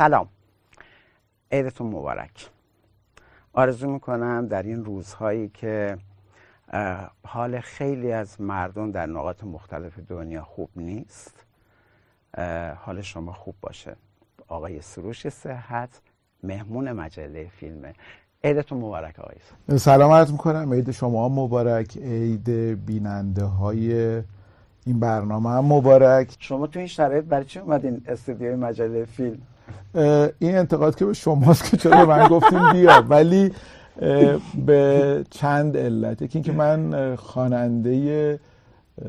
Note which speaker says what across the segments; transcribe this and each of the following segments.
Speaker 1: سلام. عیدتون مبارک. آرزو می‌کنم در این روزهایی که حال خیلی از مردم در نقاط مختلف دنیا خوب نیست حال شما خوب باشه. آقای سروش صحت مهمون مجله فیلمه عیدتون مبارک آقای
Speaker 2: سلام عرض می‌کنم. عید شما مبارک. عید بیننده های این برنامه هم مبارک.
Speaker 1: شما تو این شرایط برای چی اومدین استودیوی مجله فیلم؟
Speaker 2: این انتقاد که به شماست که چرا من گفتیم بیا ولی به چند علت. یکی اینکه من خواننده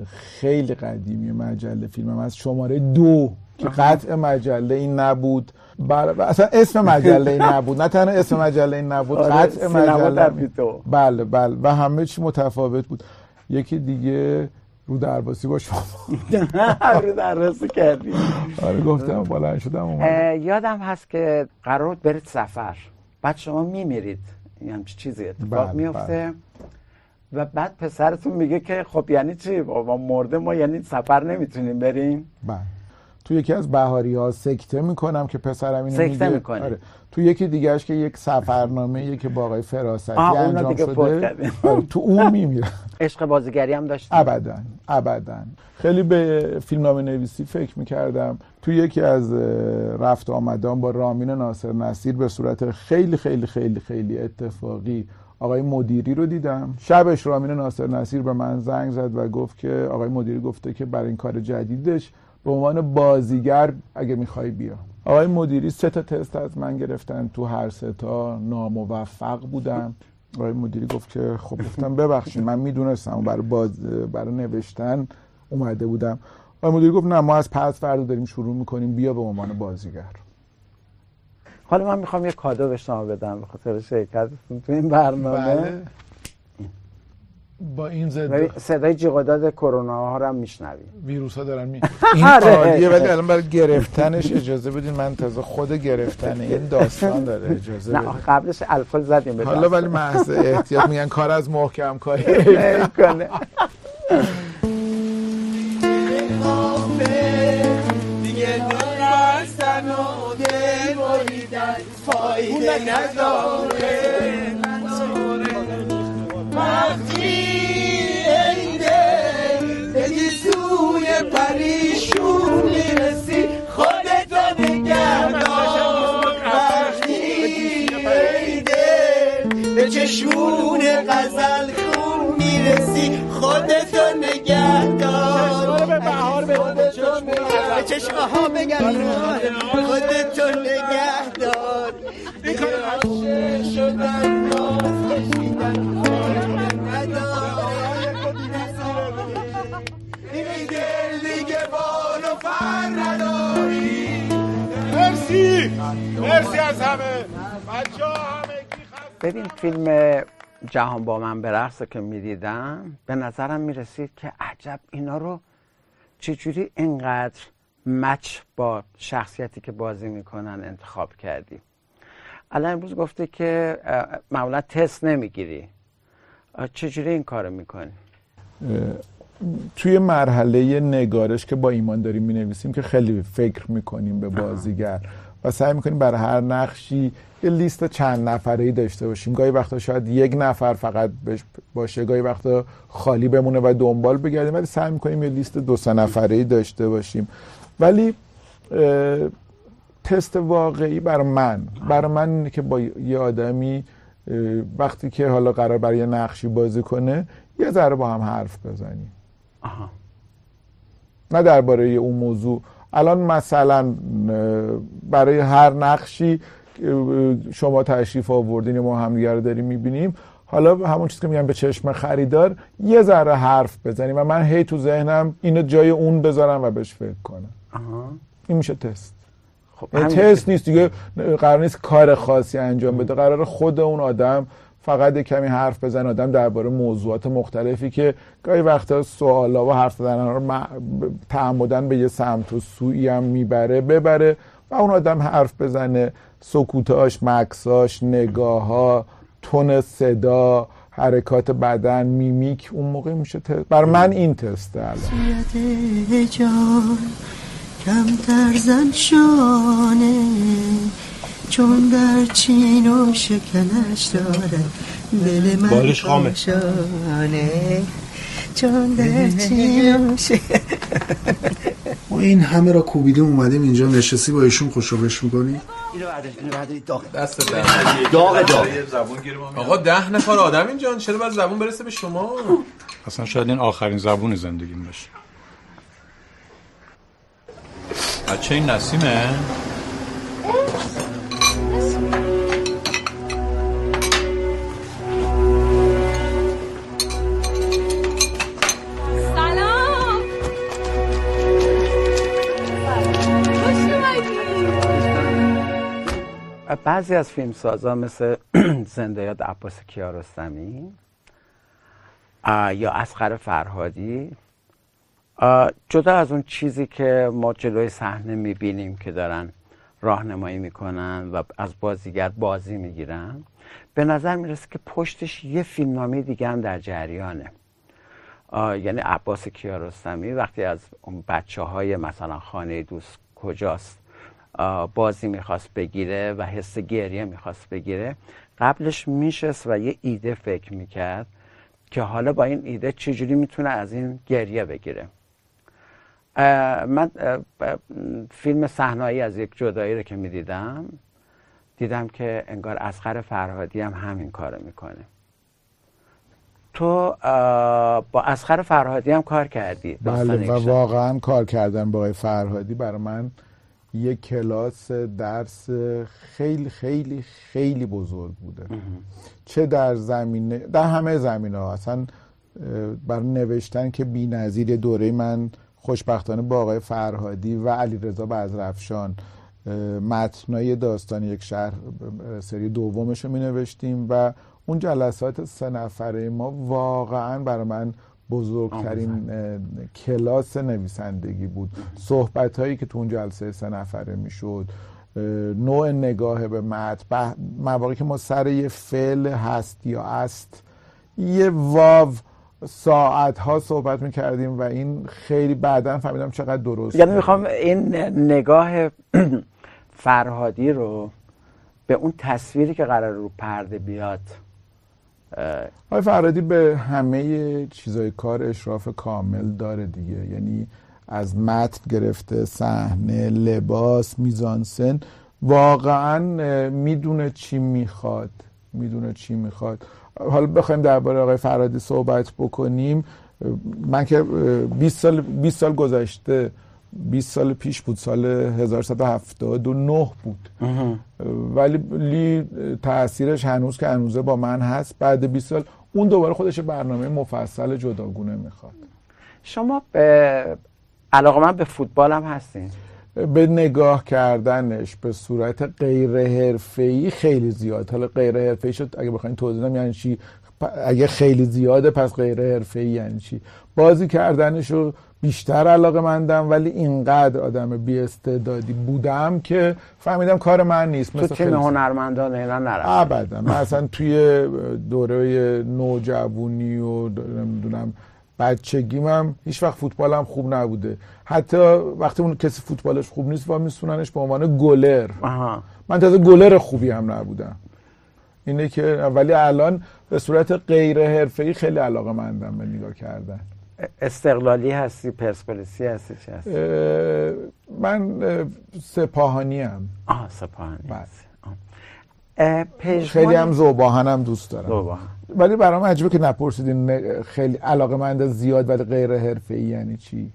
Speaker 2: خیلی قدیمی مجله فیلمم از شماره دو که قطع مجله این نبود. بله اصلا اسم مجله این نبود. نه تنها اسم مجله این نبود آره، قطع مجله بله بله و همه چی متفاوت بود. یکی دیگه رو درباسی با شما
Speaker 1: رو درباسی کردی.
Speaker 2: آره گفتم بلند شدم
Speaker 1: یادم هست که قرار برید سفر. بعد شما میمیرید. یعنی چیزی اتفاق بله، میفته. بله. و بعد پسرتون میگه که خب یعنی چی؟ بابا مرده ما یعنی سفر نمی‌تونیم بریم.
Speaker 2: بله. تو یکی از بهاری ها سکته می‌کنم که پسرم اینو
Speaker 1: سکته می‌کنه
Speaker 2: آره. تو یکی دیگهش که یک سفرنامه که با آقای فراستی انجام شده. آره. تو اون میمیره.
Speaker 1: عشق بازیگری هم داشت
Speaker 2: ابدا ابدا. خیلی به فیلمنامه نویسی فکر می‌کردم. تو یکی از رفت آمدان با رامین ناصر نصیر به صورت خیلی خیلی خیلی خیلی اتفاقی آقای مدیری رو دیدم. شبش رامین ناصر نصیر به من زنگ زد و گفت که آقای مدیری گفته که برای این کار جدیدش به عنوان بازیگر اگه می‌خوای بیا. آقای مدیری سه تا تست از من گرفتن تو هر سه تا ناموفق بودم. آقای مدیری گفت که خب گفتم ببخشید من می‌دونستم برای باز برای نوشتن اومده بودم. آقای مدیری گفت نه ما از پس فردا داریم شروع می‌کنیم بیا به عنوان بازیگر.
Speaker 1: حالا من می‌خوام یه کادو به شما بدم به خاطر شرکتتون تو این برنامه. بله.
Speaker 2: با این زد
Speaker 1: صدای جیغداد کرونا ها رو هم میشنوی.
Speaker 2: ویروس ها دارن می این عالیه ولی الان برای گرفتنش اجازه بدین من تازه خود گرفتن این داستان داره اجازه
Speaker 1: نه قبلش الکل زدیم به
Speaker 2: حالا ولی محض احتیاط میگن کار از محکم کاری کنه فایده نداره. غزل خون می‌رسی خودتو نگردار به بهار به چشمه ها بگردار خودتو نگهدار. دیگه شدن کشیدن
Speaker 1: مرسی. مرسی از همه. ببین فیلم جهان با من به که می‌دیدم به نظرم می‌رسید که عجب اینا رو چجوری اینقدر مچ با شخصیتی که بازی می‌کنن انتخاب کردی؟ الان امروز گفته که معمولا تست نمی‌گیری. چجوری این کارو می‌کنی؟
Speaker 2: توی مرحله نگارش که با ایمان داریم می نویسیم که خیلی فکر می‌کنیم به بازیگر. و سعی می‌کنیم برای هر نقشی یه لیست چند نفره داشته باشیم. گاهی وقتا شاید یک نفر فقط باشه گاهی وقتا خالی بمونه و دنبال بگردیم ولی سعی می‌کنیم یه لیست دو سه نفره داشته باشیم. ولی تست واقعی برای من برای من اینه که با یه آدمی وقتی که حالا قرار برای یه نقشی بازی کنه یه ذره با هم حرف بزنیم. آها. نه درباره اون موضوع. الان مثلا برای هر نقشی شما تشریف آوردین ما همدیگه رو داریم می‌بینیم. حالا همون چیزی که میگم به چشم خریدار یه ذره حرف بزنیم و من هی تو ذهنم اینو جای اون بذارم و بهش فکر کنم. این میشه تست. خب تست نیست دیگه قرار نیست کار خاصی انجام بده. قرار خود اون آدم فقط کمی حرف بزن آدم درباره موضوعات مختلفی که گاهی وقتا سوالا و حرف زدن رو تعمدن به یه سمت و سویی هم می‌بره ببره و اون آدم حرف بزنه. سکوتاش مکساش نگاه تون صدا حرکات بدن میمیک اون موقع میشه تست بر من این تسته الان.
Speaker 3: کمتر زن شانه. چون در چین و شکنش داره دل من
Speaker 4: بالش خامه.
Speaker 3: شانه چون در چین و
Speaker 5: ما این همه را کوبیده اومدیم اینجا نشستی با ایشون خوشوبش می‌کنی؟
Speaker 4: اینو بعدش اینو بعدش داغ دست داغ داغ
Speaker 6: آقا ده نفر آدم اینجا چرا باید زبون برسه به شما؟
Speaker 7: اصلا شاید این آخرین زبون زندگیم باشه. بچه این نسیمه؟
Speaker 1: بعضی از فیلم سازا مثل زنده یاد عباس کیارستمی یا اسقر فرهادی جدا از اون چیزی که ما جلوی صحنه می‌بینیم که دارن راهنمایی می‌کنن و از بازیگر بازی می‌گیرن به نظر می‌رسه که پشتش یه فیلمنامه دیگه هم در جریانه. یعنی عباس کیارستمی وقتی از اون بچه های مثلا خانه دوست کجاست بازی می‌خواست بگیره و حس گریه می‌خواست بگیره. قبلش میشست و یه ایده فکر می‌کرد که حالا با این ایده چجوری می‌تونه از این گریه بگیره. من فیلم صحنایی از یک جدایی رو که می‌دیدم دیدم که انگار اسقر فرهادی هم همین کارو می‌کنه. تو با اسقر فرهادی هم کار کردی؟
Speaker 2: بله و. واقعا کار کردن با فرهادی برای من یک کلاس درس خیلی خیلی خیلی بزرگ بوده. چه در زمینه در همه زمینه ها اصلا برای نوشتن که بی نظیر دوره من خوشبختانه با آقای فرهادی و علی رضا بزرفشان متنای داستان یک شهر سری دومش رو می نوشتیم و اون جلسات سه نفره ما واقعا برای من بزرگترین کلاس نویسندگی بود. صحبت هایی که تو اون جلسه سه نفره می‌شد نوع نگاه به متن مواقعی که ما سر یه فعل هست یا است یه واو ساعت ها صحبت می‌کردیم و این خیلی بعدا فهمیدم چقدر درست
Speaker 1: یعنی می‌خوام این نگاه فرهادی رو به اون تصویری که قرار رو پرده بیاد
Speaker 2: آقای فرادی به همه چیزای کار اشراف کامل داره دیگه. یعنی از متن گرفته صحنه لباس میزانسن. واقعا می‌دونه چی می‌خواد. می‌دونه چی می‌خواد. حالا بخوایم درباره آقای فرادی صحبت بکنیم. من که اه، 20 سال 20 سال گذشته 20 سال پیش بود سال 1179 بود. ولی لی تاثیرش هنوز که هنوزه با من هست بعد 20 سال اون دوباره خودش برنامه مفصل جداگونه می‌خواد.
Speaker 1: شما به علاقه من به فوتبال هم هستین؟
Speaker 2: به نگاه کردنش به صورت غیر حرفه‌ای خیلی زیاد. حالا غیر حرفه‌ای شد اگه بخواین توضیح بدم یعنی چی؟ اگه خیلی زیاده پس غیر حرفه‌ای یعنی چی؟ بازی کردنش رو بیشتر علاقه مندم ولی اینقدر آدم بی استعدادی بودم که فهمیدم کار من نیست.
Speaker 1: تو
Speaker 2: مثل
Speaker 1: تیم
Speaker 2: خیلی
Speaker 1: هنرمندان اینا نرفت
Speaker 2: ابدا. من اصلا توی دوره نوجوانی و نمی‌دونم بچگیم هم هیچ وقت فوتبالم خوب نبوده حتی وقتی اون کسی فوتبالش خوب نیست و میسوننش به عنوان گلر
Speaker 1: آها.
Speaker 2: من تازه گلر خوبی هم نبودم اینه که ولی الان به صورت غیر حرفه‌ای خیلی علاقه مندم به نگاه کردن
Speaker 1: استقلالی هستی پرسپولیسی هستی چی هستی
Speaker 2: من اه، سپاهانی هم
Speaker 1: آها سپاهانی
Speaker 2: بله.
Speaker 1: هستی. آه.
Speaker 2: خیلی هم زوباهن هم دوست دارم
Speaker 1: زوباهن.
Speaker 2: ولی برام عجیبه که نپرسیدین خیلی علاقه مند زیاد ولی غیر حرفه ای یعنی چی؟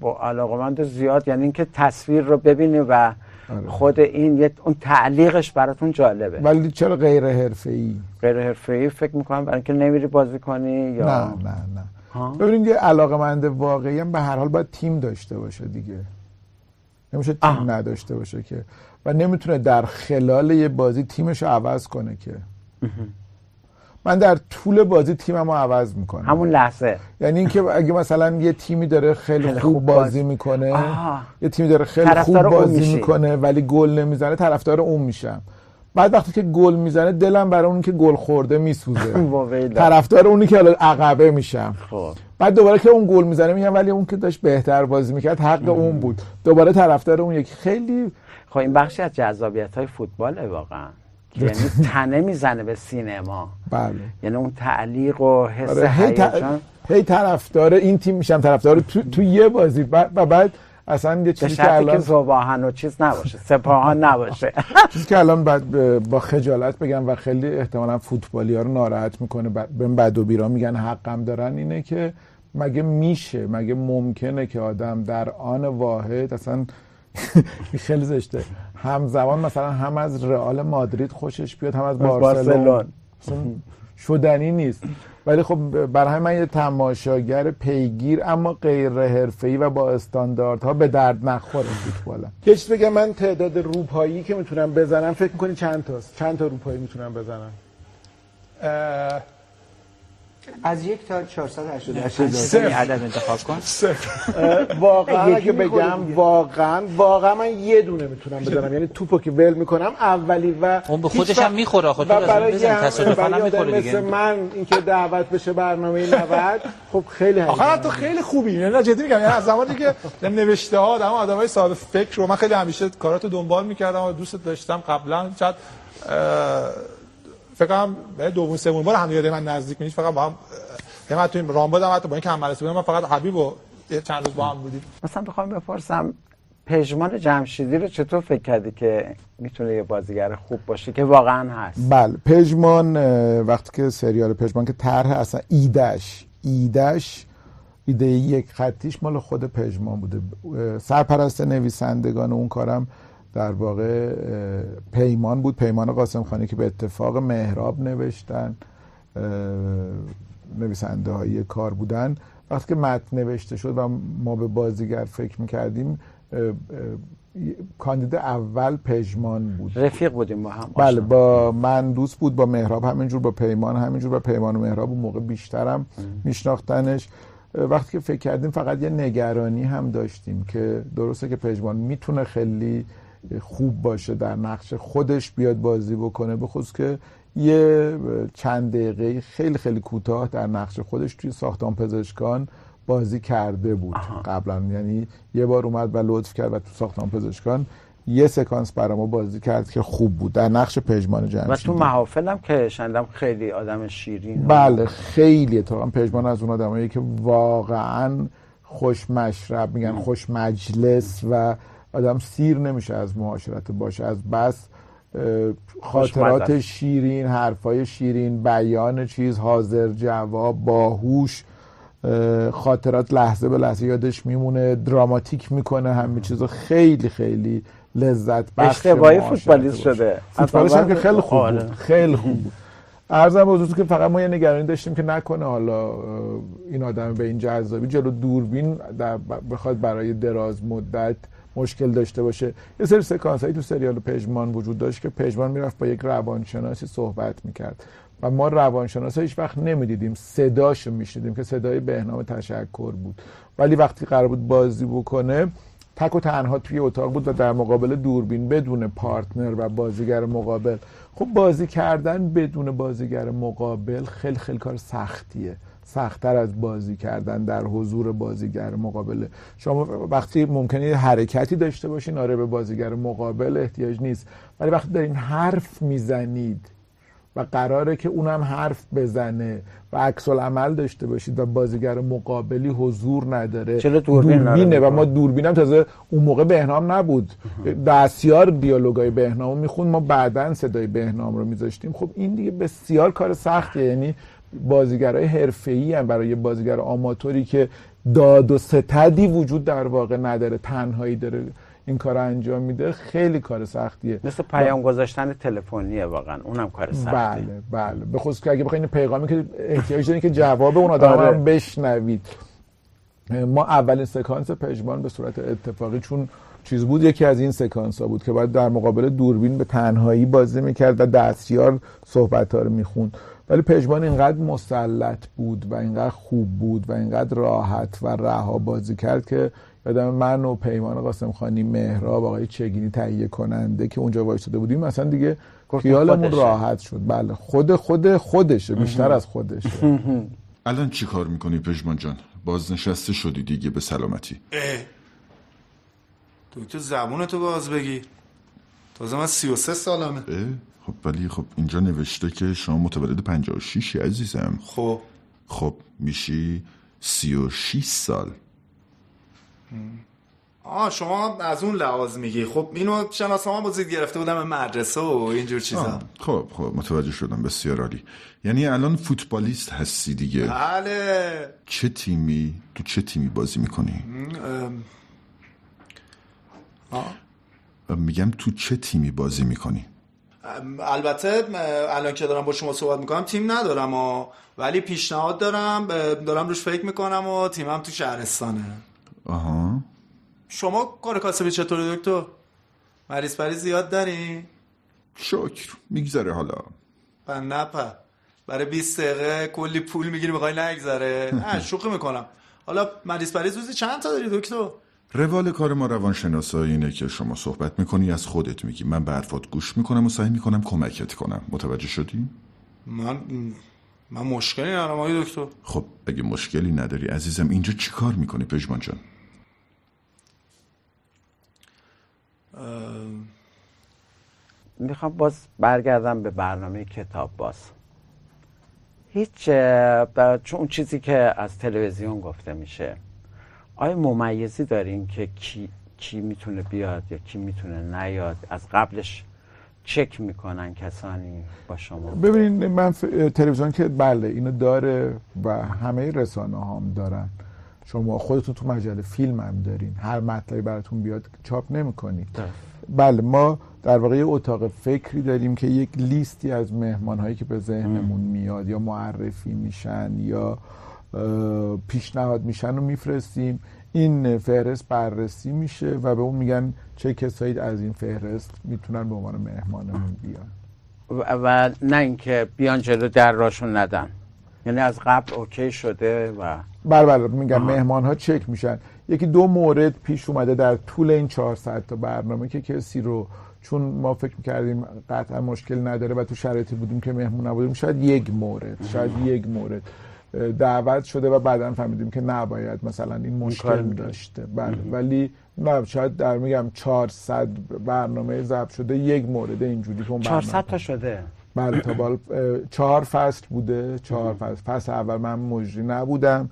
Speaker 1: با علاقمند زیاد یعنی اینکه تصویر رو ببینی و
Speaker 2: آره.
Speaker 1: خود این یه اون تعلیقش براتون جالبه.
Speaker 2: ولی چرا غیر حرفه ای
Speaker 1: غیر حرفه‌ای فکر می‌کنم برای اینکه نمیری بازی کنی یا
Speaker 2: نه نه نه؟ ببینید یه علاقه مند واقعی هم به هر حال باید تیم داشته باشه دیگه. نمیشه تیم
Speaker 1: آه.
Speaker 2: نداشته باشه که. و نمی‌تونه در خلال یه بازی تیمش رو عوض کنه که. من در طول بازی تیمم رو عوض می‌کنم.
Speaker 1: همون لحظه.
Speaker 2: یعنی اینکه اگه مثلا یه تیمی داره خیلی,
Speaker 1: خیلی
Speaker 2: خوب
Speaker 1: خوب
Speaker 2: بازی می‌کنه
Speaker 1: آها.
Speaker 2: یه تیمی داره خیلی خوب
Speaker 1: اون
Speaker 2: بازی. می‌کنه ولی گل نمی‌زنه طرفدار اون میشم. بعد وقتی که گل می‌زنه دلم برای اونی که گل خورده میسوزه. طرفدار اونی که حالا عقبه میشم.
Speaker 1: خب.
Speaker 2: بعد دوباره که اون گل می‌زنه میگم ولی اون که داشت بهتر بازی می‌کرد حق اون بود. دوباره طرفدار اون یکی. خیلی
Speaker 1: خب این بخشی از جذابیت های فوتباله واقعا. یعنی تنه می‌زنه به سینما.
Speaker 2: بله.
Speaker 1: یعنی اون تعلیق و حس
Speaker 2: هی, ت...
Speaker 1: هیجان.
Speaker 2: هی طرفدار این تیم میشم طرفدار تو... تو یه بازی. و بعد اصلا یه چیزی که الان
Speaker 1: زباهن و چیز نباشه سپاهان نباشه.
Speaker 2: چیزی که الان بعد با خجالت بگم و خیلی احتمالا فوتبالی ها رو ناراحت می‌کنه. به بد و بیرا میگن حقم دارن اینه که مگه میشه مگه ممکنه که آدم در آن واحد اصلا خیلی زشته. همزمان مثلا هم از رئال مادرید خوشش بیاد هم از بارسلون. شدنی نیست. ولی خب برای من یه تماشاگر پیگیر اما غیر حرفه‌ای و با استانداردها به درد نخور فوتبالم یه چیز بگم من تعداد روپایی که می‌تونم بزنم فکر می‌کنی چند تاست؟ چند تا روپایی می‌تونم بزنم؟
Speaker 3: از یک تا 488
Speaker 2: صفر.
Speaker 8: یه عدد انتخاب کن.
Speaker 2: واقعا اگه بگم. واقعا واقعا من یه دونه می‌تونم بزنم یعنی توپو که ول می‌کنم اولی و
Speaker 8: اون به خودش هم می‌خوره،
Speaker 2: برای
Speaker 8: بزن، تصادفاً هم می‌خوره دیگه.
Speaker 2: من اینکه دعوت بشه برنامه 90 خب خیلی
Speaker 9: آخه تو خیلی خوبی. نه جدی میگم. یعنی از زمانی که نوشته ها آدم آدمای صاحب فکر رو من خیلی همیشه کاراتو دنبال می‌کردم و دوست داشتم قبلا. شاید فکر کنم به دوم سوم بار هم یاد من نزدیک میشید فقط با هم من تو این رامبد هم حتی با اینکه هم مدرسه بودم من فقط حبیب و چند روز با هم بودیم.
Speaker 1: مثلا بخوام بپرسم پژمان جمشیدی رو چطور فکر کردی که می‌تونه یه بازیگر خوب باشه که واقعا هست؟
Speaker 2: بله پژمان وقتی که سریال پژمان که طرح اصلا ایدش ایدش ایده یک خطیش مال خود پژمان بوده. سرپرست نویسندگان اون کارم در واقع پیمان بود. پیمان قاسم خانی که به اتفاق مهراب نوشتن نویسنده های کار بودن. وقتی که متن نوشته شد و ما به بازیگر فکر می‌کردیم کاندید اول پژمان بود.
Speaker 1: رفیق بودیم با هم.
Speaker 2: بله. با من دوست بود با مهراب همینجور با پیمان همینجور با پیمان و مهراب اون موقع بیشترم میشناختنش. وقتی که فکر کردیم فقط یه نگرانی هم داشتیم که درسته که پژمان می‌تونه خیلی خوب باشه در نقش خودش بیاد بازی بکنه به خصوص که یه چند دقیقه خیلی خیلی کوتاه در نقش خودش توی ساختمان پزشکان بازی کرده بود قبلا. یعنی یه بار اومد و لطف کرد و تو ساختمان پزشکان یه سکانس برای ما بازی کرد که خوب بود. در نقش پژمان
Speaker 1: و
Speaker 2: جمشیدی
Speaker 1: تو محافل هم که شنیدم خیلی آدم شیرین و-
Speaker 2: بله خیلی اتفاقا پژمان از اون آدمایی که واقعا خوش مشرب میگن خوش مجلس و آدم سیر نمیشه از معاشرت باشه از بس خاطرات. شیرین حرفای شیرین بیان چیز حاضر جواب باهوش اه، خاطرات لحظه به لحظه یادش میمونه دراماتیک می‌کنه همه چیزو خیلی خیلی لذت بخش
Speaker 1: اشتباهی فوتبالیست. شده.
Speaker 2: فوتبالیست هم که خیلی خوب
Speaker 1: آره.
Speaker 2: بود خیلی خوب بود ارزم که فقط ما یه نگرانی داشتیم که نکنه حالا این آدم به این جذابی جلو دوربین در بخواد برای دراز مدت مشکل داشته باشه. یه سری سکانس هایی تو سریال پژمان وجود داشت که پژمان می‌رفت با یک روانشناسی صحبت می‌کرد. و ما روانشناس هیچ وقت نمی‌دیدیم. صداشو میشنیدیم که صدای بهنام تشکر بود. ولی وقتی قرار بود بازی بکنه تک و تنها توی اتاق بود و در مقابل دوربین بدون پارتنر و بازیگر مقابل. خب بازی کردن بدون بازیگر مقابل خیلی خیلی کار سختیه. سختتر از بازی کردن در حضور بازیگر مقابله شما وقتی ممکنه یه حرکتی داشته باشین آره به بازیگر مقابل احتیاج نیست. ولی وقتی دارین حرف می‌زنید و قراره که اونم حرف بزنه و عکس العمل داشته باشید و بازیگر مقابلی حضور نداره
Speaker 1: چرا دوربین؟
Speaker 2: و ما دوربینم تازه اون موقع بهنام نبود. دستیار دیالوگای بهنام میخون ما بعدا صدای بهنام رو میذاشتیم. خب این دیگه بسیار کار سختیه. یعنی بازیگرای حرفه‌ای هم برای بازیگر آماتوری که داد و ستدی وجود در واقع نداره تنهایی داره این کار انجام میده خیلی کار سختیه.
Speaker 1: مثل پیام گذاشتن تلفنیه واقعا اونم کار سختیه
Speaker 2: بله بله. به خصوص که اگه بخواین پیغامی که احتیاج دارین که جواب اون آدم
Speaker 1: آره.
Speaker 2: هم بشنوید. ما اولین سکانس پژمان به صورت اتفاقی چون چیز بود یکی از این سکانس ها بود که باید در مقابل دوربین به تنهایی بازی می‌کرد و دستیار صحبت ها رو می‌خوند. ولی پژمان اینقدر مسلط بود و اینقدر خوب بود و اینقدر راحت و رها بازی کرد که یادم من و پیمان قاسم خانی مهراب آقای چگینی تهیه کننده که اونجا وایستاده بودیم مثلا دیگه خیالمون. راحت شد. بله. خود خود خودشه. بیشتر از خودشه.
Speaker 8: الان چی کار می‌کنی پژمان جان؟ بازنشسته شدی دیگه به سلامتی.
Speaker 5: دکتر زبونتو باز بگیر تازه من 33 سالمه.
Speaker 8: اه؟ خب ولی خب اینجا نوشته که شما متولد 56 عزیزم.
Speaker 5: خب.
Speaker 8: خب میشی 36 سال.
Speaker 5: آه شما از اون لحاظ میگی. خب اینو شناسنامه بازید گرفته بودم به مدرسه و اینجور چیزا.
Speaker 8: خب خب متوجه شدم. بسیار عالی. یعنی الان فوتبالیست هستی دیگه.
Speaker 5: بله.
Speaker 8: چه تیمی؟ تو چه تیمی بازی می‌کنی؟
Speaker 5: ام، آه.
Speaker 8: میگم تو چه تیمی بازی می‌کنی؟
Speaker 5: البته الان که دارم با شما صحبت می‌کنم تیم ندارم و ولی پیشنهاد دارم دارم روش فکر می‌کنم و تیمم تو شهرستانه.
Speaker 8: آها.
Speaker 5: شما کار کاسبی چطوره دکتر؟ مریض پریز زیاد داری؟
Speaker 8: شکر. میگذره حالا.
Speaker 5: من نپا برای 20 دقیقه کلی پول می‌گیری می‌خوای نگذره. نه شوخی می‌کنم. حالا مریض پریز روزی چند تا داری دکتر؟
Speaker 8: روال کار ما روانشناسایی اینه که شما صحبت می‌کنی از خودت میگی. من به حرفات گوش می‌کنم و سعی می‌کنم کمکت کنم. متوجه شدی؟
Speaker 5: من من مشکلی ندارم آقای دکتر.
Speaker 8: خب اگه مشکلی نداری عزیزم اینجا چی کار می‌کنی؟ پژمان جان.
Speaker 5: اه،
Speaker 1: می‌خوام باز برگردم به برنامه کتاب باز. هیچ چون اون چیزی که از تلویزیون گفته میشه. آیا ممیزی دارین که کی, کی می‌تونه بیاد یا کی می‌تونه نیاد؟ از قبلش چک می‌کنن کسانی با شما؟
Speaker 2: ببینید من ف- تلویزیون که بله اینو داره و همه رسانه هم دارن. شما خودتون تو مجله فیلم هم دارین. هر مطلبی براتون بیاد چاپ نمی‌کنید. بله ما در واقع یه اتاق فکری داریم که یک لیستی از مهمان هایی که به ذهنمون میاد یا معرفی میشن یا پیشنهاد میشن رو میفرستیم. این فهرست بررسی میشه و به اون میگن چه کسایی از این فهرست می‌تونن به عنوان مهمانمون بیان.
Speaker 1: و, و نه اینکه بیان جلو در راشون ندن. یعنی از قبل اوکی شده و
Speaker 2: بله بله میگم. مهمان ها چک میشن. یکی دو مورد پیش اومده در طول این 400 تا برنامه که کسی رو چون ما فکر می‌کردیم قطعا مشکل نداره و تو شرایطی بودیم که مهمون نبودیم شاید یک مورد شاید یک مورد. دعوت شده و بعدا فهمیدیم که نباید مثلا این مشکل. داشته. بله. ولی نه شاید در میگم 400 برنامه ضبط شده. یک مورد اینجوری که اون
Speaker 1: 400
Speaker 2: برنامه
Speaker 1: تا شده.
Speaker 2: بله تا بال چهار فصل بوده. چهار فصل. فصل اول من مجری نبودم.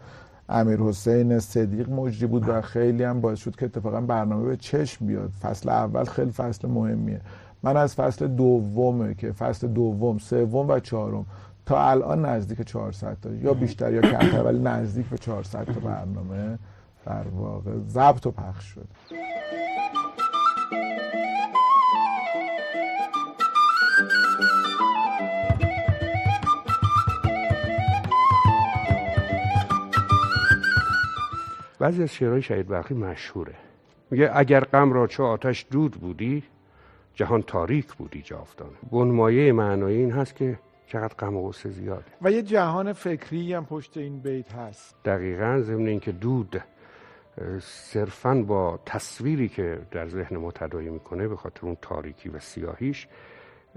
Speaker 2: امیر حسین صدیق مجری بود و خیلی هم باعث شد که اتفاقا برنامه به چشم بیاد. فصل اول خیلی فصل مهمیه. من از فصل دومه که فصل دوم سوم و چهارم. تا الان نزدیک 400 تا. یا بیشتر یا کمتر ولی نزدیک به 400 تا برنامه در واقع ضبط و پخش شد.
Speaker 10: بعضی از شعرهای شهید برقی مشهوره. میگه اگر غم را چو آتش دود بودی جهان تاریک بودی جاودانه بنمایه معنایی این هست که چقدر غم و غصه زیاده.
Speaker 2: و یه جهان فکری هم پشت این بیت هست.
Speaker 10: دقیقا ضمن اینکه دود صرفا با تصویری که در ذهن ما تداعی می‌کنه به خاطر اون تاریکی و سیاهیش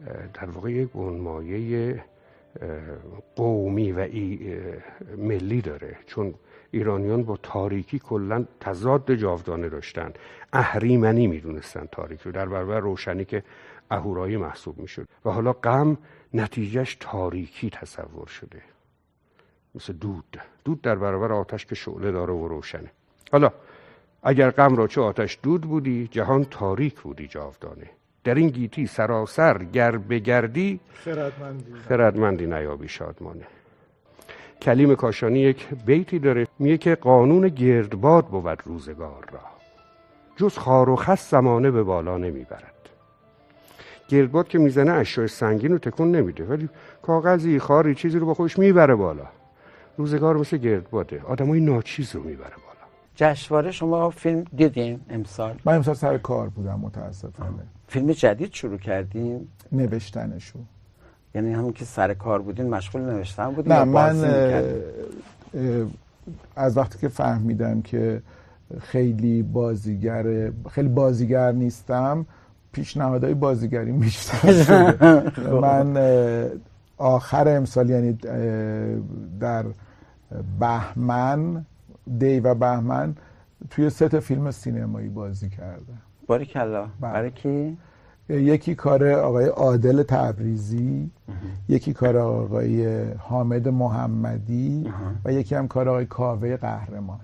Speaker 10: اه، در واقع یک بنمایه اه، قومی و ای- ملی داره. چون ایرانیان با تاریکی کلا تضاد جاودانه داشتن. اهریمنی می‌دونستن تاریکی رو. در برابر روشنی که اهورایی محسوب می‌شد و حالا غم نتیجهش تاریکی تصور شده. مثل دود. دود در برابر آتش که شعله داره و روشنه. حالا اگر غم را چه آتش دود بودی جهان تاریک بودی جاودانه. در این گیتی سراسر گر بگردی
Speaker 2: خردمندی.
Speaker 10: خردمندی نیابی شادمانه. کلیم کاشانی یک بیتی داره میگه که قانون گردباد بود روزگار را. جز خار و خس زمانه به بالا نمی‌برد. گردباد که می‌زنه اشیاء سنگین رو تکون نمیده. ولی کاغذی خاری چیزی رو با خودش می‌بره بالا. روزگار مثل گردباده. آدمای ناچیز رو می‌بره بالا.
Speaker 1: جشنواره شما فیلم دیدین امسال؟
Speaker 2: من امسال سر کار بودم متاسفانه.
Speaker 1: فیلم جدید شروع کردین؟
Speaker 2: نوشتنشو.
Speaker 1: یعنی همون که سر کار بودین مشغول نوشتن بودین
Speaker 2: نه من از وقتی که فهمیدم که خیلی بازیگر خیلی بازیگر نیستم پیشنهادهای بازیگری بیشتر شده من آخر امسال یعنی در بهمن دی و بهمن توی سه تا فیلم سینمایی بازی کردم.
Speaker 1: باری کلا
Speaker 2: بله.
Speaker 1: برای کی؟
Speaker 2: یکی کار آقای عادل تبریزی یکی کار آقای حامد محمدی و یکی هم کار آقای کاوه قهرمان.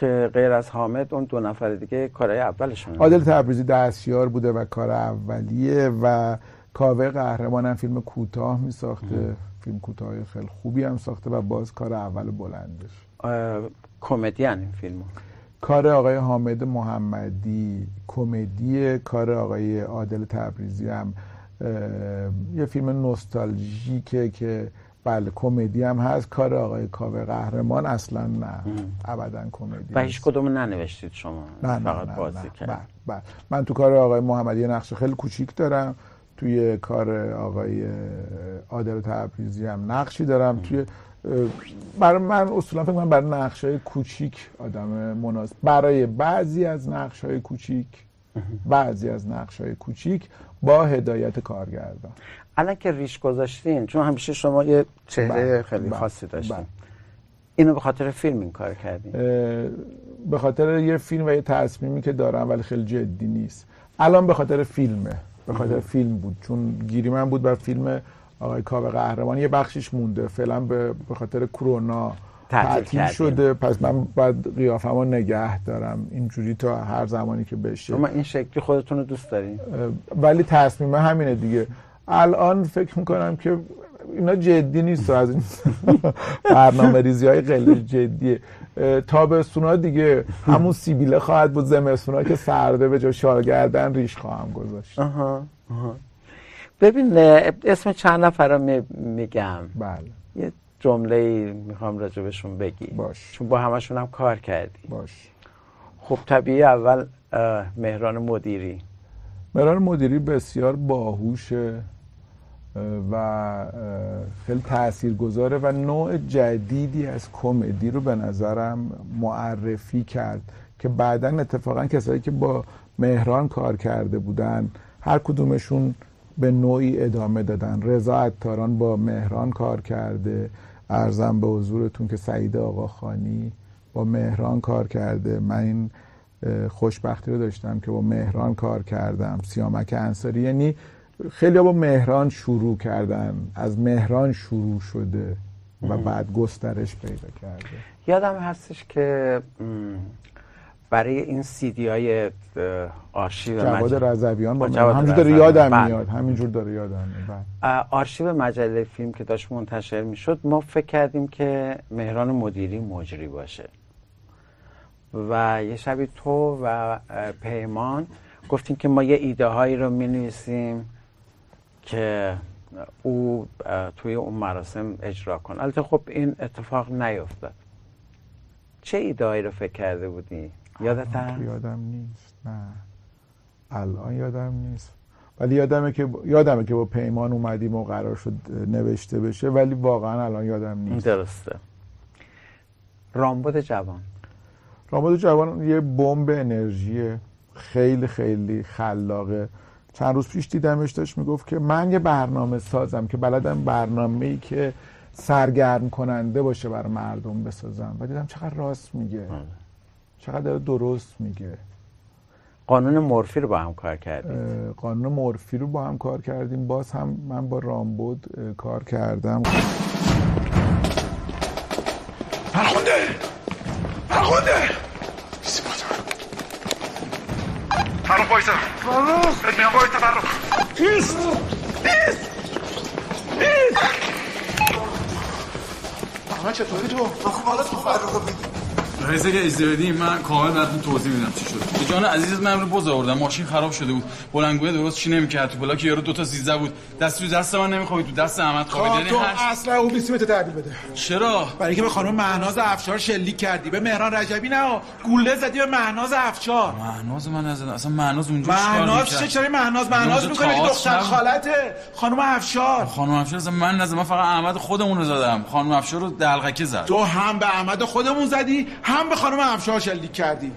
Speaker 1: که غیر از حامد اون دو نفر دیگه کارهای اولشون
Speaker 2: عادل تبریزی دستیار بوده و کار اولیه و کاوه قهرمان هم فیلم کوتاه می ساخته فیلم کوتاه خیلی خوبی هم ساخته و باز کار اول بلندش.
Speaker 1: اه، کمدین این فیلمو.
Speaker 2: کار آقای حامد محمدی کمدی کار آقای عادل تبریزی هم یه فیلم نوستالژیکه که بله کمدی هم هست. کار آقای کاوه قهرمان اصلا نه. ابدا کمدی
Speaker 1: و. هیچ کدوم ننوشتید شما؟
Speaker 2: نه
Speaker 1: فقط
Speaker 2: نه
Speaker 1: بازی
Speaker 2: نه.
Speaker 1: کرد
Speaker 2: بله، بله. من تو کار آقای محمدی نقش خیلی کوچیک دارم. توی کار آقای عادل تبریزی هم نقشی دارم. توی برای من اصولا فکر کنم برای نقش های کوچیک آدم مناسب. برای بعضی از نقش های کوچیک بعضی از نقش های کوچیک با هدایت کارگردان.
Speaker 1: الان که ریش گذاشتین چون همیشه شما یه چهره
Speaker 2: بله،
Speaker 1: خیلی
Speaker 2: بله،
Speaker 1: خاصی داشتین.
Speaker 2: بله.
Speaker 1: اینو به خاطر فیلم این کار کردین.
Speaker 2: به خاطر یه فیلم و یه تصمیمی که دارم ولی خیلی جدی نیست. الان به خاطر فیلمه. به خاطر فیلم بود. چون گیری من بود بر فیلم آقای کاوه قهرمان یه بخشیش مونده. فعلا به خاطر کرونا
Speaker 1: تعطیل.
Speaker 2: شده. پس من باید قیافمو نگه دارم. اینجوری تا هر زمانی که بشه.
Speaker 1: شما این شکلی خودتون رو دوست دارین؟
Speaker 2: ولی تصمیم همینه دیگه. الان فکر می‌کنم که اینا جدی نیست از این برنامه ریزی های خیلی جدیه. تابستونا دیگه همون سیبیله خواهد بود زمستونا که سرده به جا شال گردن ریش خواهم گذاشت.
Speaker 1: آها آها. ببین اسم چند نفر میگم.
Speaker 2: بله.
Speaker 1: یه جمله می‌خوام راجبشون بگی
Speaker 2: باش.
Speaker 1: چون با همشون هم کار کردی
Speaker 2: باش.
Speaker 1: خب طبیعی اول مهران مدیری.
Speaker 2: مرار مدیری بسیار باهوشه اه، و خیلی تاثیرگذاره و نوع جدیدی از کمدی رو به نظرم معرفی کرد که بعدا اتفاقا کسایی که با مهران کار کرده بودن هر کدومشون به نوعی ادامه دادن. رضا عطاران با مهران کار کرده. ارزم به حضورتون که سعید آقاخانی با مهران کار کرده. من این خوشبختی رو داشتم که با مهران کار کردم. سیامک انصاری یعنی خیلی با مهران شروع کردن. از مهران شروع شده و بعد گسترش پیدا کرده.
Speaker 1: یادم هستش که برای این سیدی های آرشیو
Speaker 2: جواد رضویان با همینجور داره. یادم
Speaker 1: بله.
Speaker 2: میاد. همینجور داره یادم میاد. بله.
Speaker 1: آرشیو مجله فیلم که داشت منتشر می‌شد ما فکر کردیم که مهران مدیری مجری باشه. و یه شبی تو و پیمان گفتیم که ما یه ایده هایی رو می نویسیم که او توی اون مراسم اجرا کن. البته خب این اتفاق نیفتاد. چه ایده هایی رو فکر کرده بودی؟ یادت هست؟
Speaker 2: یادم نیست. نه. الان یادم نیست. ولی یادمه که یادمه که با پیمان اومدیم و قرار شد نوشته بشه ولی واقعا الان یادم نیست.
Speaker 1: درسته. رامبد جوان.
Speaker 2: راماد جوان یه بمب انرژی خیلی خیلی خلاقه. چند روز پیش دیدمش داشت می‌گفت که من یه برنامه سازم که بلدم برنامه ای که سرگرم کننده باشه برای مردم بسازم. و دیدم چقدر راست میگه. چقدر داره درست میگه.
Speaker 1: قانون مورفی رو با هم کار کردیم
Speaker 2: قانون مورفی رو با هم کار کردیم. باز هم من با رامبد اه، کار کردم.
Speaker 11: فرخونده فرخونده فرخ وایسا فرخ بهت میگم وایسا فرخ ایست ایست ایست
Speaker 5: آقا چطوری تو؟ آخه حالا تو فرخ رو بگی
Speaker 7: رئیس اگه اجازه بدی من کامل براتون توضیح میدم چی شد. به جان عزیز من امروز بز آوردم ماشین خراب شده بود. بلنگوی درست چی نمی‌کرد تو بلاک؟ یارو دو تا 13 بود. دست تو دست من نمیخوابید تو دست احمد خوابید یعنی
Speaker 9: تو
Speaker 7: هر
Speaker 9: اصلا اون بیسیمت تحویل بده.
Speaker 7: چرا؟
Speaker 9: برای اینکه به خانم مهناز افشار شلیک کردی. به مهران رجبی نه گوله زدی به مهناز افشار.
Speaker 7: مهناز من نزدم اصلا مهناز اونجا چیکار
Speaker 9: مهناز؟ چه چرا مهناز؟ مهناز می‌کنه
Speaker 7: تئاتر
Speaker 9: دختر. خالته. خانم افشار.
Speaker 7: خانم افشار اصلا من نزدم من فقط احمد خودمون رو زدم. خانم افشار رو دلقکه زد.
Speaker 9: تو هم به احمد خودمون زدی هم به خانم افشار شلیک کردی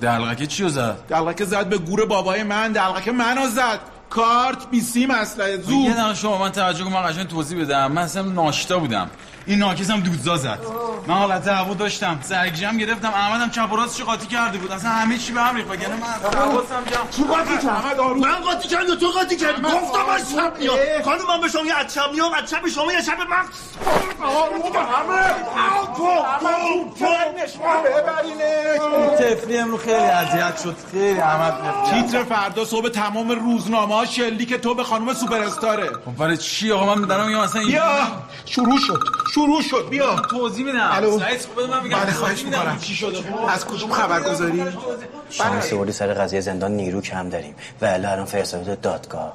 Speaker 7: دلغکه چیو زد؟
Speaker 9: دلغکه زد به گور بابای من دلغکه منو زد. کارت بیسی مسئله
Speaker 7: یه
Speaker 9: زود
Speaker 7: دقیقه شما من توجه کن من قشنگ توضیح بدم. من اصلا ناشتا بودم. این ناکس هم دودزا زد. من حالت هوا داشتم سرگیجه هم گرفتم. احمدم چپ و راستش قاطی کرده بود. اصلا همه چی به هم ریخت. وگرنه من حواسم جمع
Speaker 4: تو قاطی کرد؟ من قاطی کردم تو قاطی کردی. گفتم از شب میام. خانم من به شما یه از شب میام از شب شما یه شب من.
Speaker 7: تفلی امرو خیلی اذیت شد. خیلی احمد
Speaker 9: تیتر فردا صبح تمام روزنامه ها شلیک تو به خانم سوپر استاره
Speaker 7: خب برای چی آقا؟ من دارم میگم اصلا این-
Speaker 9: بیا. شروع شد. شروع شد بیا.
Speaker 7: توضیح میدم.
Speaker 9: الو.
Speaker 7: خب بده من میگم
Speaker 9: بله خواهش می‌کنم.
Speaker 7: چی شده. خب.
Speaker 9: از کدوم خبرگزاری؟
Speaker 12: شانس بردی سر قضیه زندان نیرو کم داریم و الا الان فرستاده دادگاه